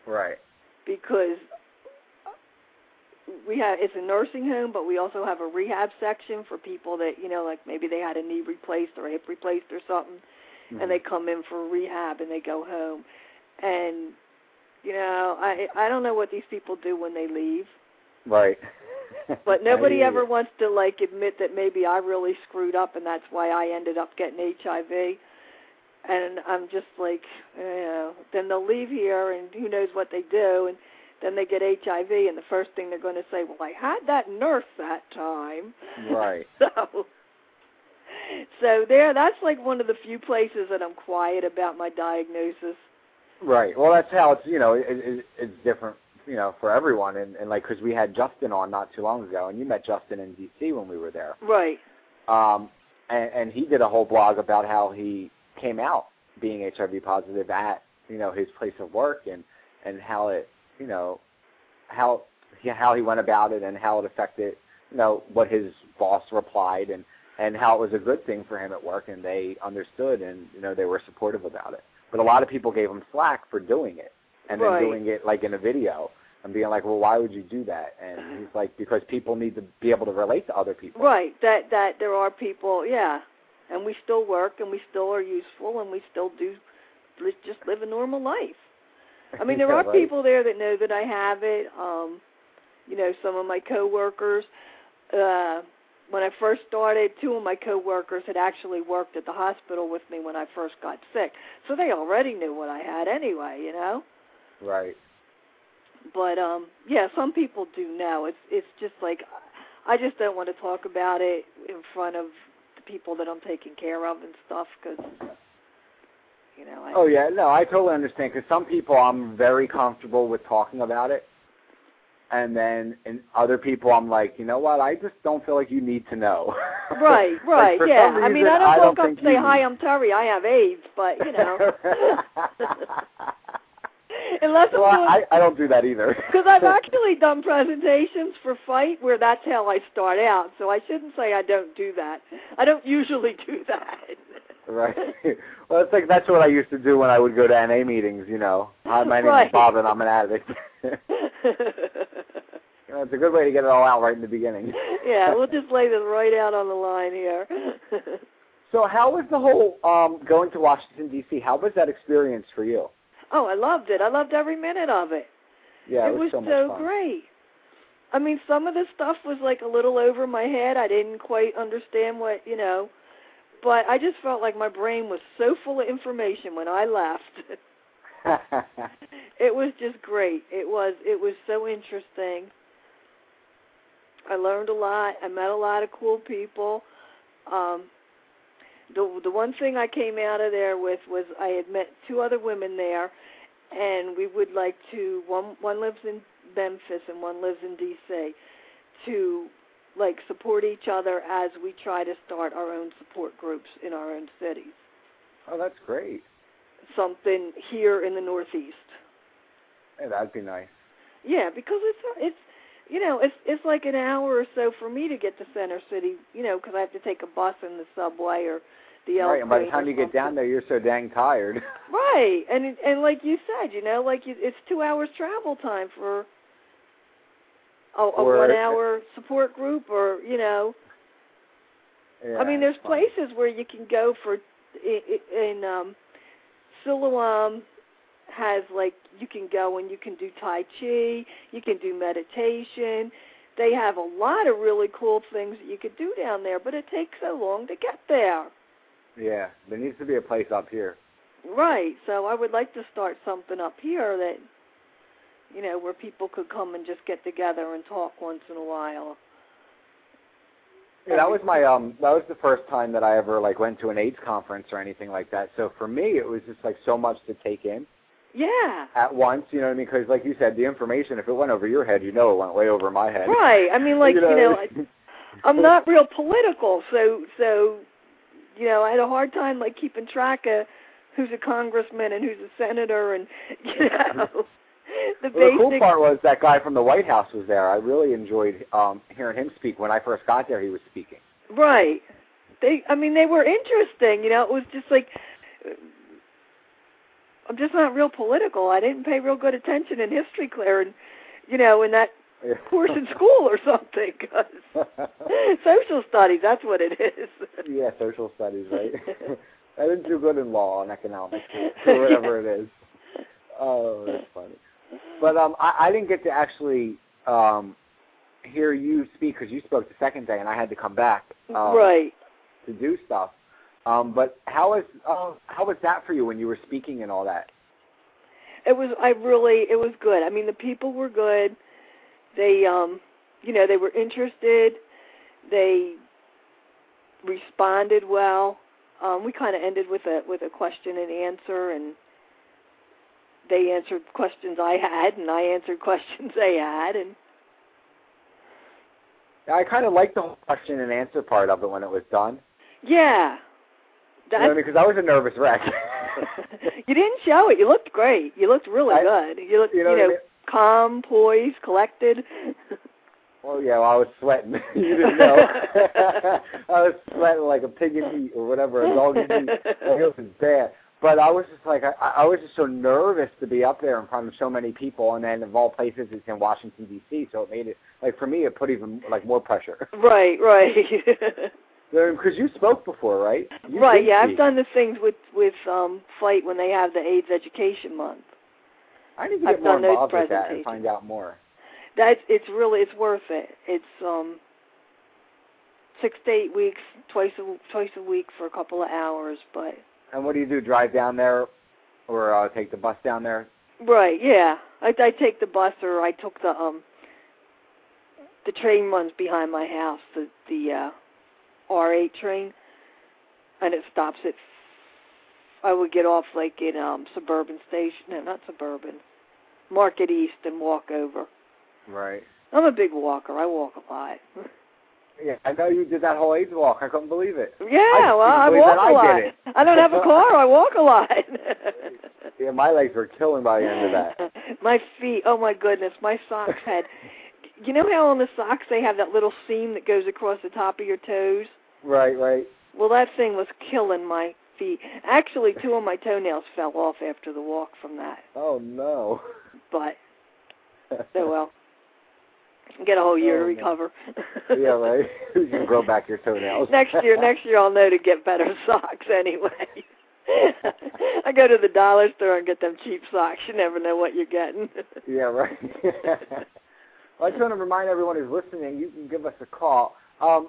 Right. because we have it's a nursing home, but we also have a rehab section for people that you know, like maybe they had a knee replaced or a hip replaced or something, Mhm. and they come in for rehab and they go home, and you know, I I don't know what these people do when they leave, right. <laughs> but nobody ever wants to like admit that maybe I really screwed up and that's why I ended up getting HIV. And I'm just like, you know, then they'll leave here and who knows what they do and then they get HIV and the first thing they're going to say, "Well, I had that nurse that time." Right. <laughs> So So there that's like one of the few places that I'm quiet about my diagnosis. Right. Well, that's how it's you know it, it, it's different you know for everyone and, and like because we had Justin on not too long ago and you met Justin in DC when we were there. Right. Um, and, and he did a whole blog about how he came out being HIV positive at you know his place of work and and how it you know how how he went about it and how it affected you know what his boss replied and and how it was a good thing for him at work and they understood and you know they were supportive about it. But a lot of people gave him slack for doing it and then doing it like in a video and being like, well, why would you do that? And he's like, because people need to be able to relate to other people. Right. That that there are people, yeah, and we still work and we still are useful and we still do just live a normal life. I mean, <laughs> there Yeah, are right. people there that know that I have it. Um, you know, some of my coworkers. Uh, when I first started, two of my coworkers had actually worked at the hospital with me when I first got sick, so they already knew what I had anyway. You know. Right. but um yeah some people do know it's it's just like i just don't want to talk about it in front of the people that i'm taking care of and stuff because you know I, Oh yeah, no, I totally understand because some people I'm very comfortable with talking about it, and then in other people I'm like, you know what? I just don't feel like you need to know. <laughs> Right, right, for yeah. some I mean, I don't I walk don't up and say, "Hi, I'm Terry. I have AIDS," but you know, <laughs> unless I'm well, doing I, I don't do that either. Because I've <laughs> actually done presentations for Fight where that's how I start out, so I shouldn't say I don't do that. I don't usually do that. Right. <laughs> Well, it's like that's what I used to do when I would go to NA meetings. You know, hi, my name Right. is Bob, and I'm an addict. <laughs> <laughs> You know, it's a good way to get it all out right in the beginning. yeah, we'll just lay this right out on the line here. So, how was the whole um, going to Washington D.C.? How was that experience for you? oh, I loved it. I loved every minute of it. Yeah, it was, was so much so great. I mean, some of the stuff was like a little over my head. I didn't quite understand what, you know, but I just felt like my brain was so full of information when I left. <laughs> it was just great. It was it was so interesting. I learned a lot. I met a lot of cool people. Um the the one thing I came out of there with was I had met two other women there and we would like to one one lives in Memphis and one lives in DC to like support each other as we try to start our own support groups in our own cities. oh, that's great. Something here in the Northeast. Yeah, that'd be nice. Yeah, because it's it's you know it's it's like an hour or so for me to get to Center City, you know, because I have to take a bus and the subway or the L right, and by the time you get down there, you're so dang tired. <laughs> right, and and like you said, you know, like you, it's two hours travel time for a, a Or- one hour support group, or you know, Yeah, I mean, there's places where you can go for in um Siloam has like you can go and you can do tai chi, you can do meditation. They have a lot of really cool things that you could do down there, but it takes so long to get there. Yeah, there needs to be a place up here. Right. So I would like to start something up here that you know, where people could come and just get together and talk once in a while. Yeah, that was my um that was the first time that I ever like went to an AIDS conference or anything like that. So for me it was just like so much to take in Yeah. at once, you know what I mean? Because like you said, the information if it went over your head, you know it went way over my head. Right. I mean <laughs> like, you know, I, I'm not real political, so so you know, I had a hard time like keeping track of who's a congressman and who's a senator and <laughs> you know <laughs> the Well, the cool part was that guy from the White House was there. I really enjoyed um hearing him speak. When I first got there, he was speaking. right. They I mean they were interesting, you know, it was just like I'm just not real political. I didn't pay real good attention in history clear and you know, in that course in school or something 'cause <laughs> social studies, that's what it is. yeah, social studies, right? <laughs> I didn't do good in law and economics or whatever it is. Oh, that's funny. But um, I, I didn't get to actually um hear you speak because you spoke the second day, and I had to come back um, right. to do stuff. Um, but how was uh, how was that for you when you were speaking and all that? It was I really it was good. I mean the people were good. They um you know, they were interested. They responded well. Um we kind of ended with a with a question and answer and they answered questions I had and I answered <laughs> questions they had and I kind of liked the whole question and answer part of it when it was done. yeah. You know That's what I mean? Because I was a nervous wreck. <laughs> you didn't show it. You looked great. You looked really I- good. You looked you know you what I mean? calm, poised, collected. Well, yeah, well, I was sweating. <laughs> you didn't know. I was sweating like a pig in heat or whatever, a dog in heat. Like, it was bad. But I was just like, I, I was just so nervous to be up there in front of so many people, and then of all places, it's in Washington D.C. So it made it like for me, it put even like more pressure. <laughs> right, right. <laughs> Because you spoke before, right? You right, yeah, speak. I've done the things with with um Fight when they have the AIDS Education Month. I need to I've get more involved with that and find out more. That's it's really it's worth it. It's um six to eight weeks, twice a twice a week for a couple of hours, but And what do you do? Drive down there, or uh, take the bus down there? right, yeah. I I take the bus or I took the um the train runs behind my house, the the uh R8 train, and it stops at. I would get off like in um suburban station, no, not suburban, Market East, and walk over. Right. I'm a big walker. I walk a lot. <laughs> Yeah, I know you did that whole AIDS walk. I couldn't believe it. Yeah, well, I walk a I lot. it. I don't have a car. I walk a lot. <laughs> Yeah, my legs were killing by the end of that. <laughs> my feet. Oh my goodness, my socks had. You know how on the socks they have that little seam that goes across the top of your toes? Right, right. Well, that thing was killing my feet. Actually, two of my toenails fell off after the walk from that. Oh no. But <laughs> so well, get a whole year Oh, to no. recover. yeah, right. <laughs> you can grow back your toenails. next year, next year I'll know to get better <laughs> socks anyway. <laughs> I go to the dollar store and get them cheap socks. You never know what you're getting. Yeah, right. well, I just want to remind everyone who's listening, you can give us a call. Um,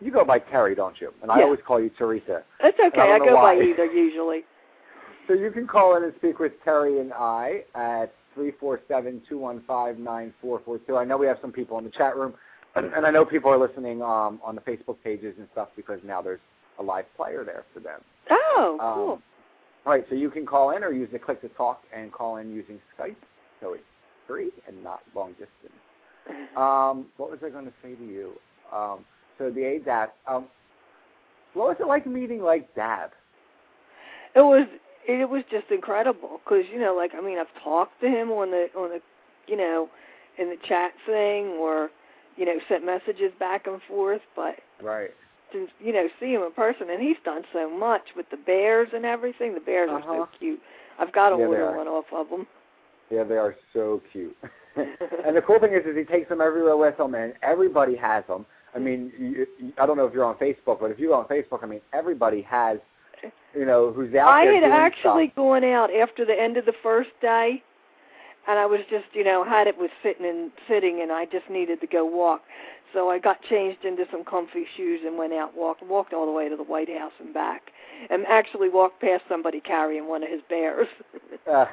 you go by Terry, don't you? And I always call you Teresa. That's okay. I I, go why. by either usually. So you can call in and speak with Terry and I at three four seven two one five nine four four two. I know we have some people in the chat room, and, and I know people are listening um, on the Facebook pages and stuff because now there's a live player there for them. Oh, Um, cool. All right, so you can call in or use the click to talk and call in using Skype, so it's free and not long distance. <laughs> Um, what was I going to say to you? Um, so the ADAP. Um, what was it like meeting like Dab? It was it was just incredible because you know, like I mean, I've talked to him on the on the you know in the chat thing or you know sent messages back and forth, but Right. to you know see him in person, and he's done so much with the bears and everything. The bears are Uh-huh. so cute. I've got to Yeah, order one off of them. Yeah, they are so cute. <laughs> <laughs> and the cool thing is, is he takes them everywhere with him, and everybody has them. I mean, you, I don't know if you're on Facebook, but if you go on Facebook, I mean, everybody has, you know, who's out I there had actually stuff. gone out after the end of the first day, and I was just, you know, had it was sitting and sitting, and I just needed to go walk. So I got changed into some comfy shoes and went out walked walked all the way to the White House and back, and actually walked past somebody carrying one of his bears. <laughs> Uh,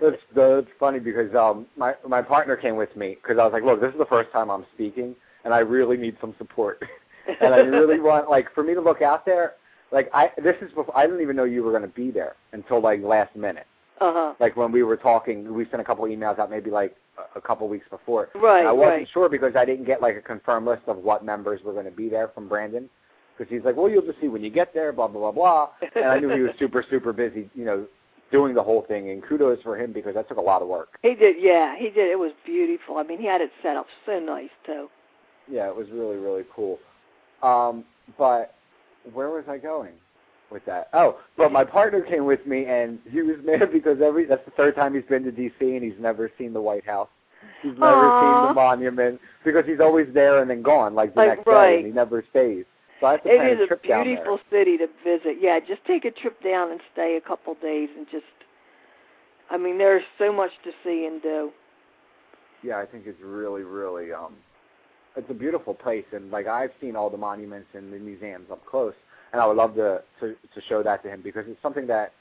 that's that's funny because um my my partner came with me because I was like, look, this is the first time I'm speaking, and I really need some support, <laughs> and I really <laughs> want like for me to look out there. Like I this is before I didn't even know you were going to be there until like last minute. uh huh. Like when we were talking, we sent a couple emails out maybe like a- a couple weeks before. Right, And I wasn't right. sure because I didn't get like a confirmed list of what members were going to be there from Brandon. Because he's like, well, you'll just see when you get there, blah blah blah blah. And I knew he was <laughs> super super busy, you know, doing the whole thing. And kudos for him because that took a lot of work. He did, yeah, he did. It was beautiful. I mean, he had it set up so nice too. Yeah, it was really really cool. Um, but where was I going with that? Oh, but my partner came with me, and he was <laughs> mad because every that's the third time he's been to D.C. and he's never seen the White House. He's never Aw. seen the monument because he's always there and then gone, like the Like, next day, and he never stays. So I have to It plan is a a trip down there. beautiful city to visit. Yeah, just take a trip down and stay a couple days and just. I mean, there's so much to see and do. Yeah, I think it's really, really um it's a beautiful place and like I've seen all the monuments and the museums up close and I would love to to, to show that to him because it's something that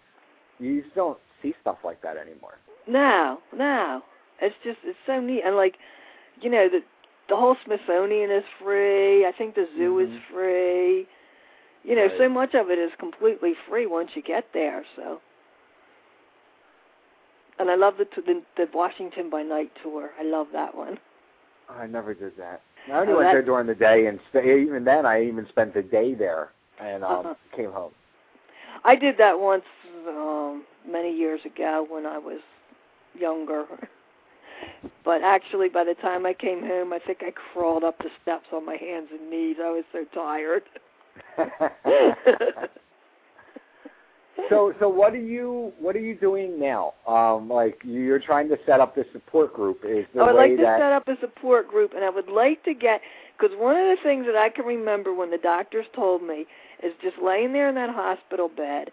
you just don't see stuff like that anymore. No, no, it's just it's so neat and like, you know the the whole Smithsonian is free. I think the zoo is Mhm. free. You know, Right. so much of it is completely free once you get there. So. And I love the the, the Washington by Night tour. I love that one. I never did that. I only Oh, went there during the day and stay, even then I even spent the day there and um Uh-huh. came home. I did that once um many years ago when I was younger. <laughs> But actually by the time I came home I think I crawled up the steps on my hands and knees. I was so tired. <laughs> <laughs> so so what are you what are you doing now? Um like you're trying to set up this support group is the I would way like to that set up a support group, and I would like to get because one of the things that I can remember when the doctors told me is just laying there in that hospital bed,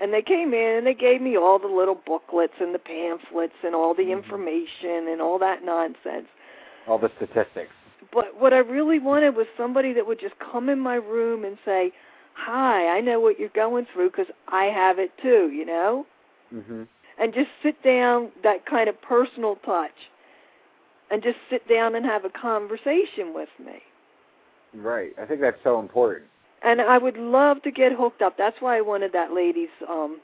and they came in and they gave me all the little booklets and the pamphlets and all the Mhm. information and all that nonsense. all the statistics. But what I really wanted was somebody that would just come in my room and say, "Hi, I know what you're going through because I have it too," you know Mhm. and just sit down that kind of personal touch and just sit down and have a conversation with me Right. I think that's so important. and i would love to get hooked up that's why i wanted that lady's um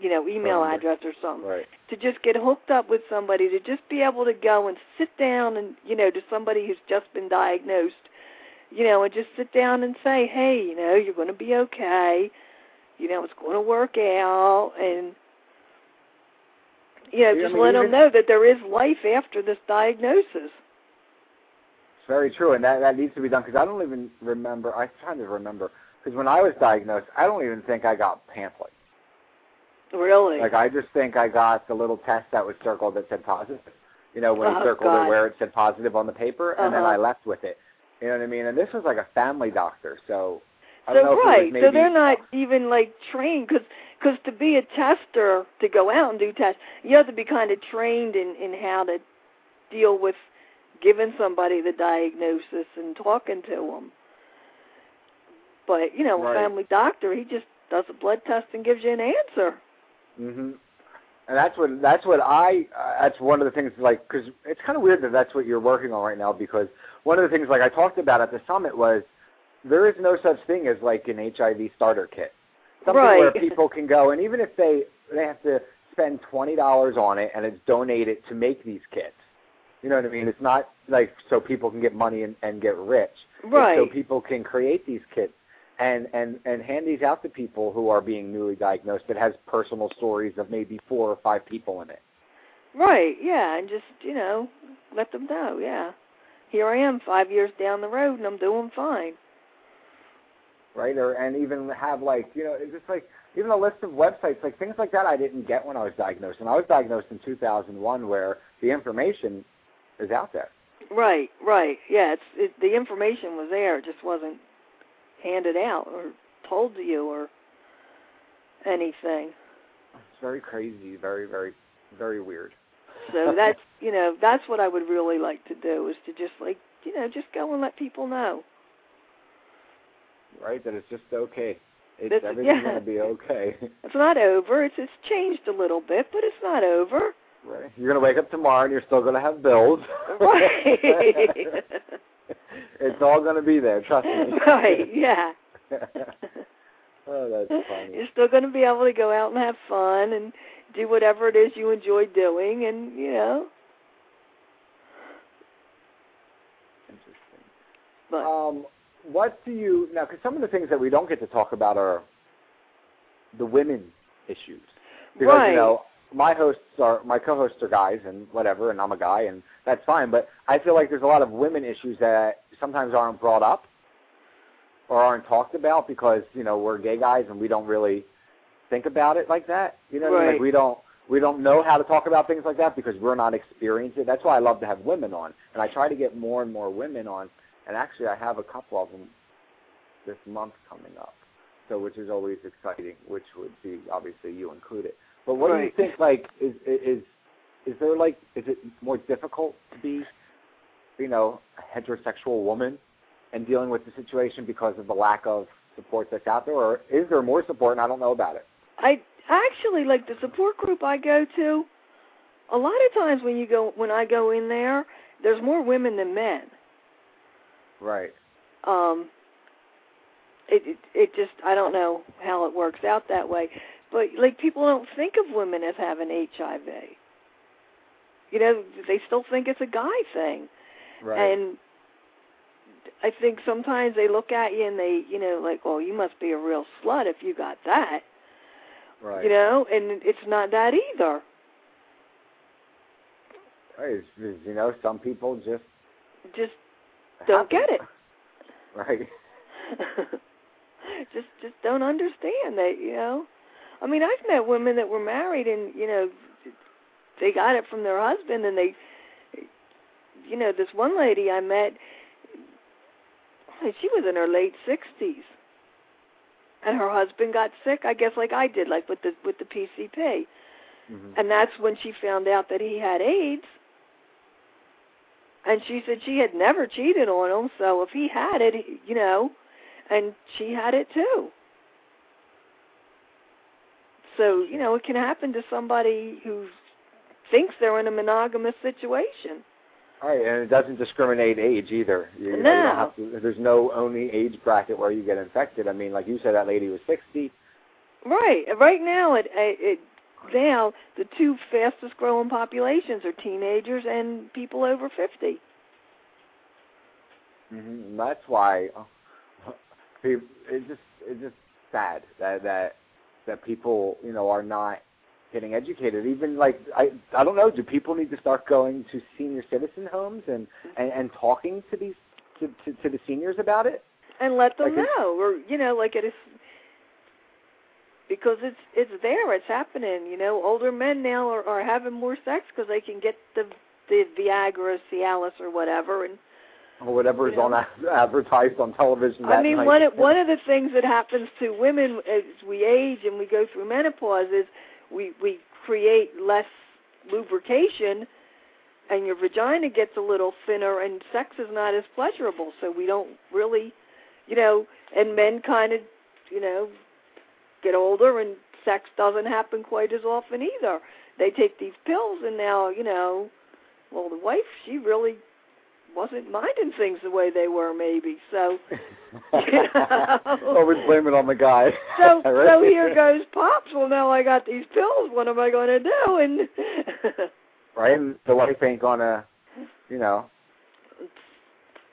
you know, email number. address or something. Right. To just get hooked up with somebody, to just be able to go and sit down and, you know, to somebody who's just been diagnosed, you know, and just sit down and say, hey, you know, you're going to be okay. You know, it's going to work out. And, you know, Yeah, I just mean, let them know that there is life after this diagnosis. It's very true, and that that needs to be done because I don't even remember. I'm trying to remember because when I was diagnosed, I don't even think I got pamphlet. Really? Like I just think I got the little test that was circled that said positive. You know, when Oh, he circled God. it where it said positive on the paper, and then Uh-huh. I left with it. You know what I mean? And this was like a family doctor, so I so don't know if it was right, maybe, so they're not even like trained because cause to be a tester to go out and do tests, you have to be kind of trained in in how to deal with giving somebody the diagnosis and talking to them. But you know, Right. a family doctor, he just does a blood test and gives you an answer. Mhm. And that's what that's what I uh, that's one of the things like because it's kind of weird that that's what you're working on right now because one of the things like I talked about at the summit was there is no such thing as like an HIV starter kit. Something where people can go and even if they they have to spend twenty dollars on it and it's donated to make these kits. You know what I mean? It's not like so people can get money and, and get rich. It's Right. so people can create these kits and and and hand these out to people who are being newly diagnosed that has personal stories of maybe four or five people in it. Right, yeah, and just, you know, let them know, yeah. Here I am 5 years down the road and I'm doing fine. Right? Or and even have like, you know, it's just like even a list of websites, like things like that I didn't get when I was diagnosed. And I was diagnosed in two thousand one where the information is out there. Right, right. Yeah, it's it, the information was there, it just wasn't handed out or told to you or anything. It's very crazy, very, very very weird. So <laughs> that's you know that's what I would really like to do is to just like you know just go and let people know. right? That it's just okay. It's That's- everything's yeah. gonna be okay. <laughs> It's not over. It's it's changed a little bit, but it's not over. right? You're gonna wake up tomorrow and you're still gonna have bills. Right. <laughs> <laughs> it's all gonna be there, trust me. <laughs> right. Yeah. <laughs> oh, that's funny. You're still going to be able to go out and have fun and do whatever it is you enjoy doing, and you know. Interesting. But Um, what do you now? Because some of the things that we don't get to talk about are the women issues. Because Right. you know, my hosts are my co-hosts are guys and whatever, and I'm a guy, and that's fine. But I feel like there's a lot of women issues that sometimes aren't brought up or aren't talked about because you know we're gay guys and we don't really think about it like that. You know, what I mean? Like we don't we don't know how to talk about things like that because we're not experienced it. That's why I love to have women on, and I try to get more and more women on. And actually, I have a couple of them this month coming up, so which is always exciting. Which would be obviously you included. But what do you think? Like, is is is there like is it more difficult to be, you know, a heterosexual woman and dealing with the situation because of the lack of support that's out there, or is there more support and I don't know about it? I actually like the support group I go to. A lot of times when you go when I go in there, there's more women than men. Right. Um it, it it just I don't know how it works out that way. But like people don't think of women as having HIV. You know, they still think it's a guy thing. Right. And I think sometimes they look at you and they, you know, like, well, you must be a real slut if you got that. right. You know, and it's not that either. Right. It's, it's, you know, some people just Just don't happen. get it. <laughs> Right. <laughs> just just don't understand that, you know. I mean, I've met women that were married and, you know, they got it from their husband and they you know, this one lady I met she was in her late 60s. And her husband got sick, I guess like I did, like with the with the PCP. hmm And that's when she found out that he had AIDS. And she said she had never cheated on him, so if he had it, you know, and she had it too. So, you know, it can happen to somebody who thinks they're in a monogamous situation. Right, and it doesn't discriminate age either. You, you know, you No. don't have to, there's no only age bracket where you get infected. I mean, like you said, that lady was 60. Right. Right now, it, it now the two fastest growing populations are teenagers and people over 50. Mm-hmm. That's why <laughs> people, it's just it's just sad that that that people you know are not getting educated. Even like I I don't know. Do people need to start going to senior citizen homes and and, and talking to these to, to to the seniors about it? And let them Like know, or you know, like it is because it's it's there, it's happening. You know, older men now are, are having more sex because they can get the the Viagra, Cialis, or whatever, and Or whatever is Yeah. on advertised on television. I mean, night. one of, one of <laughs> the things that happens to women as we age and we go through menopause is we we create less lubrication, and your vagina gets a little thinner, and sex is not as pleasurable. So we don't really, you know, and men kind of, you know, get older, and sex doesn't happen quite as often either. They take these pills, and now, you know, well, the wife she really wasn't minding things the way they were, maybe. So. Always blame it on the guy. <laughs> So <laughs> Right? so here goes pops. Well, now I got these pills. What am I going to do? And <laughs> right? And the wife ain't gonna, you know.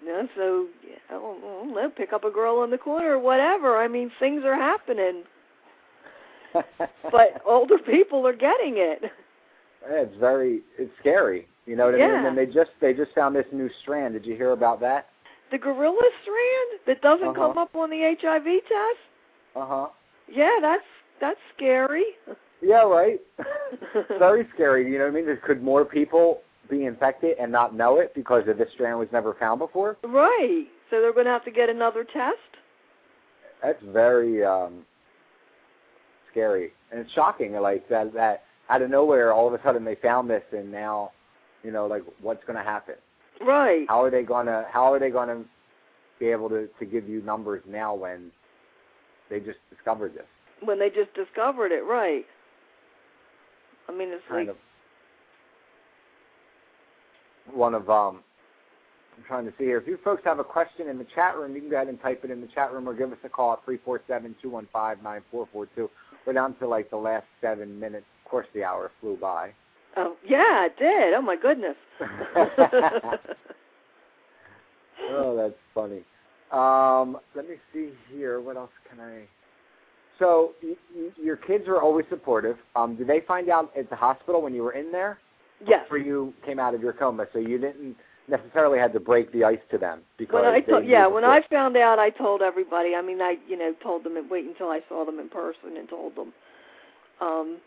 yeah, so yeah, I don't know, pick up a girl on the corner or whatever. I mean, things are happening, but older people are getting it. It's very it's scary. You know what I mean? Yeah. And they just they just found this new strand. Did you hear about that? The gorilla strand that doesn't Uh-huh. come up on the HIV test. Uh huh. Yeah, that's that's scary. Yeah, right. <laughs> very scary. You know what I mean? Could more people be infected and not know it because this strand was never found before? right. So they're going to have to get another test. That's very um scary and it's shocking. Like that that out of nowhere, all of a sudden they found this, and now, you know, like what's going to happen? Right. How are they gonna How are they gonna be able to to give you numbers now when they just discovered this? When they just discovered it, right. I mean, it's Kind like of one of um. I'm trying to see here. If you folks have a question in the chat room, you can go ahead and type it in the chat room or give us a call at three four seven two one five nine four four two. We're down to like the last seven minutes. Of course, the hour flew by. Oh, yeah, it did. Oh my goodness. <laughs> <laughs> Oh, that's funny. Um, let me see here. What else can I? So y- y- your kids were always supportive. Um, did they find out at the hospital when you were in there, yes. or you came out of your coma? So you didn't necessarily had to break the ice to them because When I told, yeah, when. I found out, I told everybody. I mean, I you know told them and wait until I saw them in person and told them. Um,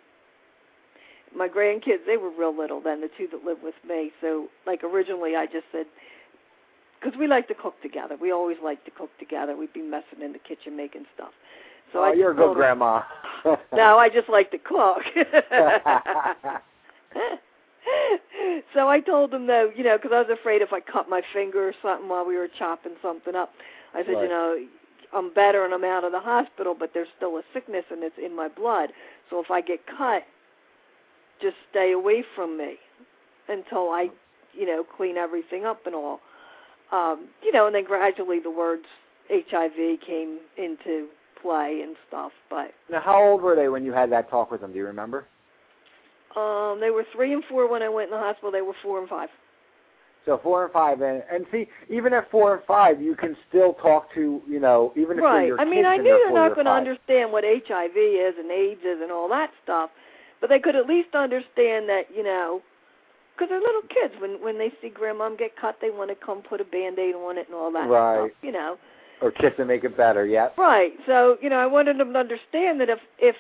my grandkids, they were real little then, the two that lived with me. So, like originally, I just said, because we like to cook together. We always like to cook together. We'd be messing in the kitchen making stuff. So oh, I you're a good grandma. <laughs> no, I just like to cook. <laughs> so I told them though, you know, because I was afraid if I cut my finger or something while we were chopping something up, I said, Right. you know, I'm better and I'm out of the hospital, but there's still a sickness and it's in my blood. So if I get cut, just stay away from me until I, you know, clean everything up and all. Um, you know, and then gradually the words HIV came into play and stuff, but now, how old were they when you had that talk with them? Do you remember? Um, they were three and four when I went in the hospital. They were four and five. So four and five, and and see, even at four and five, you can still talk to, you know, even if right. your I mean, I knew they're not going to understand what HIV is and AIDS is and all that stuff, but they could at least understand that, you know, because they're little kids. When when they see grandmom get cut, they want to come put a band-aid on it and all that Right. stuff. You know. Or kiss and make it better. Yep. Right. So, you know, I wanted them to understand that if if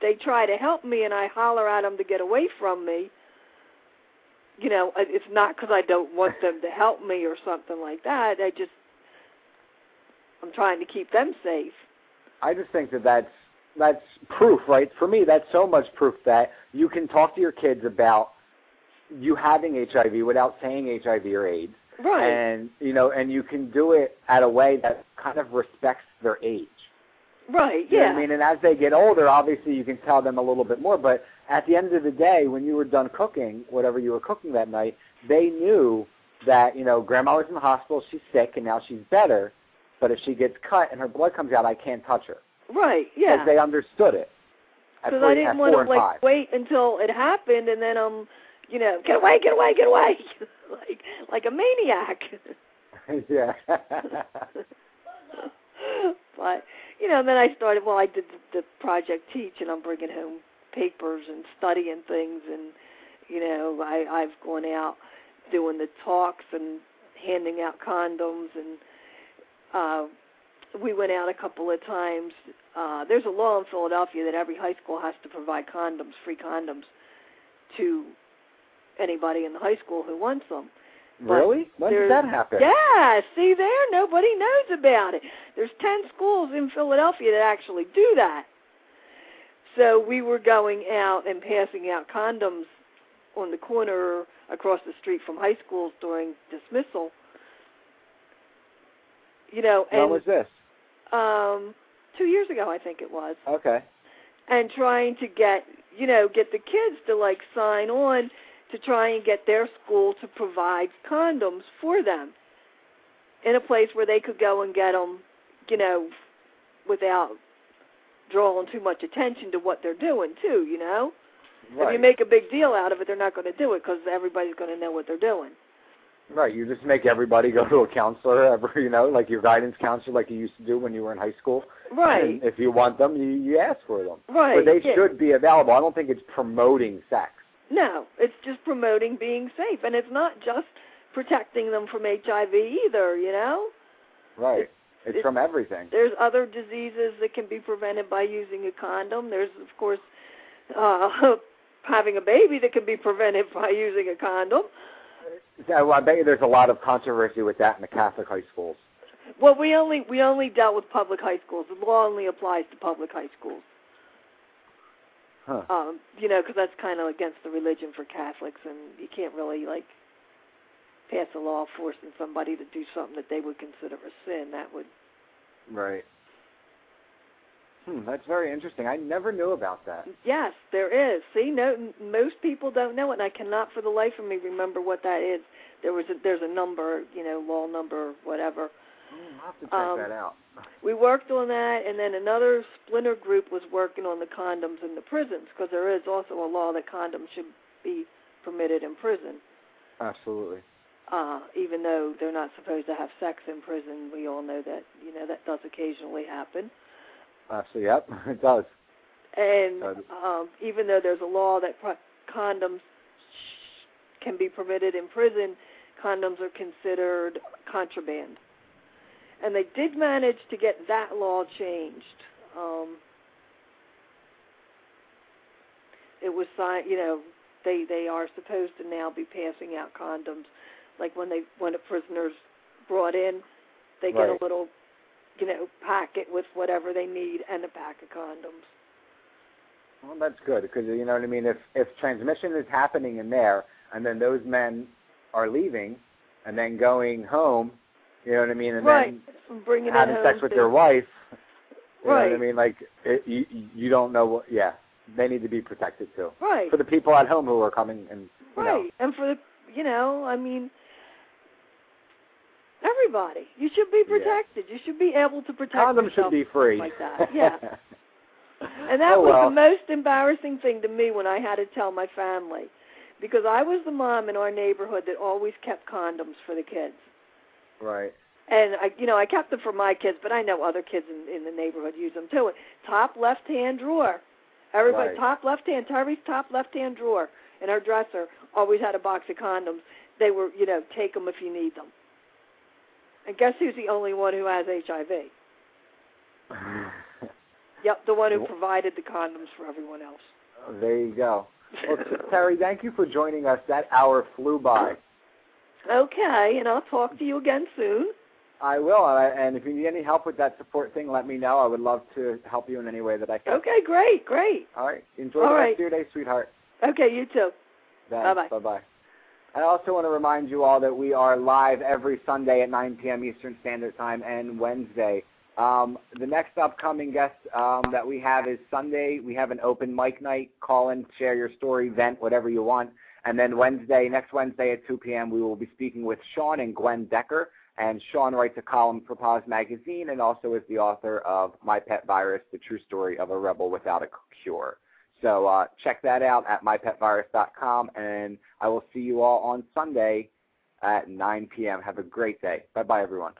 they try to help me and I holler at them to get away from me, you know, it's not because I don't want them to help me or something like that. I just I'm trying to keep them safe. I just think that that's that's proof, right? For me, that's so much proof that you can talk to your kids about you having HIV without saying HIV or AIDS, Right. and you know, and you can do it at a way that kind of respects their age. right. You know Yeah. I mean? And as they get older, obviously you can tell them a little bit more. But at the end of the day, when you were done cooking, whatever you were cooking that night, they knew that, you know, grandma was in the hospital, she's sick, and now she's better. But if she gets cut and her blood comes out, I can't touch her. Right. Because Yeah. they understood it. Because I didn't want to like five. wait until it happened and then um, you know, get away, get away, get away, <laughs> like like a maniac. <laughs> yeah. <laughs> but you know, then I started. Well, I did the, the project teach, and I'm bringing home papers and studying things, and you know, I I've gone out doing the talks and handing out condoms, and uh, we went out a couple of times. Uh, there's a law in Philadelphia that every high school has to provide condoms, free condoms, to anybody in the high school who wants them. But really? When did that happen? Yeah, see there, nobody knows about it. There's 10 schools in Philadelphia that actually do that. So we were going out and passing out condoms on the corner across the street from high schools during dismissal. You know, When and was this? Um 2 years ago I think it was. Okay. and trying to get you know get the kids to like sign on to try and get their school to provide condoms for them in a place where they could go and get them you know without drawing too much attention to what they're doing too you know? If you make a big deal out of it they're not going to do it because everybody's going to know what they're doing Right, you just make everybody <laughs> go to a counselor, every, you know, like your guidance counselor, like you used to do when you were in high school. right And if you want them, you, you ask for them. right But they yeah. should be available. I don't think it's promoting sex. No, it's just promoting being safe, and it's not just protecting them from HIV either. You know, Right. It's- It's, it's- from everything. there's other diseases that can be prevented by using a condom. There's, of course, uh, <laughs> having a baby that can be prevented by using a condom. I bet you there's a lot of controversy with that in the Catholic high schools. Well, we only we only dealt with public high schools. The law only applies to public high schools. Huh. Um, you know, because that's kind of against the religion for Catholics, and you can't really like pass a law forcing somebody to do something that they would consider a sin. That would Right. Hmm, that's very interesting. I never knew about that. Yes, there is. See, no, most people don't know it, and I cannot for the life of me remember what that is. There was a, there's a number, you know, law number, whatever. Hmm, I'll have to check Um, that out. We worked on that, and then another splinter group was working on the condoms in the prisons because there is also a law that condoms should be permitted in prison, Absolutely. uh, even though they're not supposed to have sex in prison. We all know that, you know, that does occasionally happen. Absolutely. Yep, <laughs> it does. And um, even though there's a law that pro- condoms sh- can be permitted in prison, condoms are considered contraband. And they did manage to get that law changed. Um, it was signed, you know, they they are supposed to now be passing out condoms. Like when they when a prisoner's brought in, they get Right. a little, you know, packet with whatever they need and a pack of condoms. Well, that's good because you know what I mean. If if transmission is happening in there, and then those men are leaving, and then going home, you know what I mean, and right. then bringing having sex with their wife. You know what I mean? Like it, you you don't know what. Yeah, they need to be protected too. Right. For the people at home who are coming and you know. right. And for the, you know, I mean, everybody. You should be protected. You should be able to protect Condoms yourself should be free. like that. Yeah. <laughs> And that Oh, was well. the most embarrassing thing to me when I had to tell my family, because I was the mom in our neighborhood that always kept condoms for the kids. right. And I, you know, I kept them for my kids, but I know other kids in, in the neighborhood use them too. Top left hand drawer. Everybody, Right. top left hand. Terry's top left hand drawer in her dresser always had a box of condoms. They were, you know, take them if you need them. And guess who's the only one who has HIV? <laughs> Yep, the one who provided the condoms for everyone else. there you go. Well, Terry, thank you for joining us. That hour flew by. Okay, and I'll talk to you again soon. I will, and if you need any help with that support thing, let me know. I would love to help you in any way that I can. Okay, great, great. All right. Enjoy All the right. rest of your day, sweetheart. Okay, you too. Bye-bye. Bye bye. I also want to remind you all that we are live every Sunday at 9 p.m. Eastern Standard Time and Wednesday. Um, the next upcoming guest um, that we have is Sunday. We have an open mic night. Call in, share your story, vent, whatever you want. And then Wednesday, next Wednesday at 2 p.m., we will be speaking with Shawn and Gwen Decker. And Shawn writes a column for POZ Magazine and also is the author of My Pet Virus, The True Story of a Rebel Without a Cure. So uh, check that out at mypetvirus.com, and I will see you all on Sunday at 9 p.m. Have a great day. Bye bye, everyone.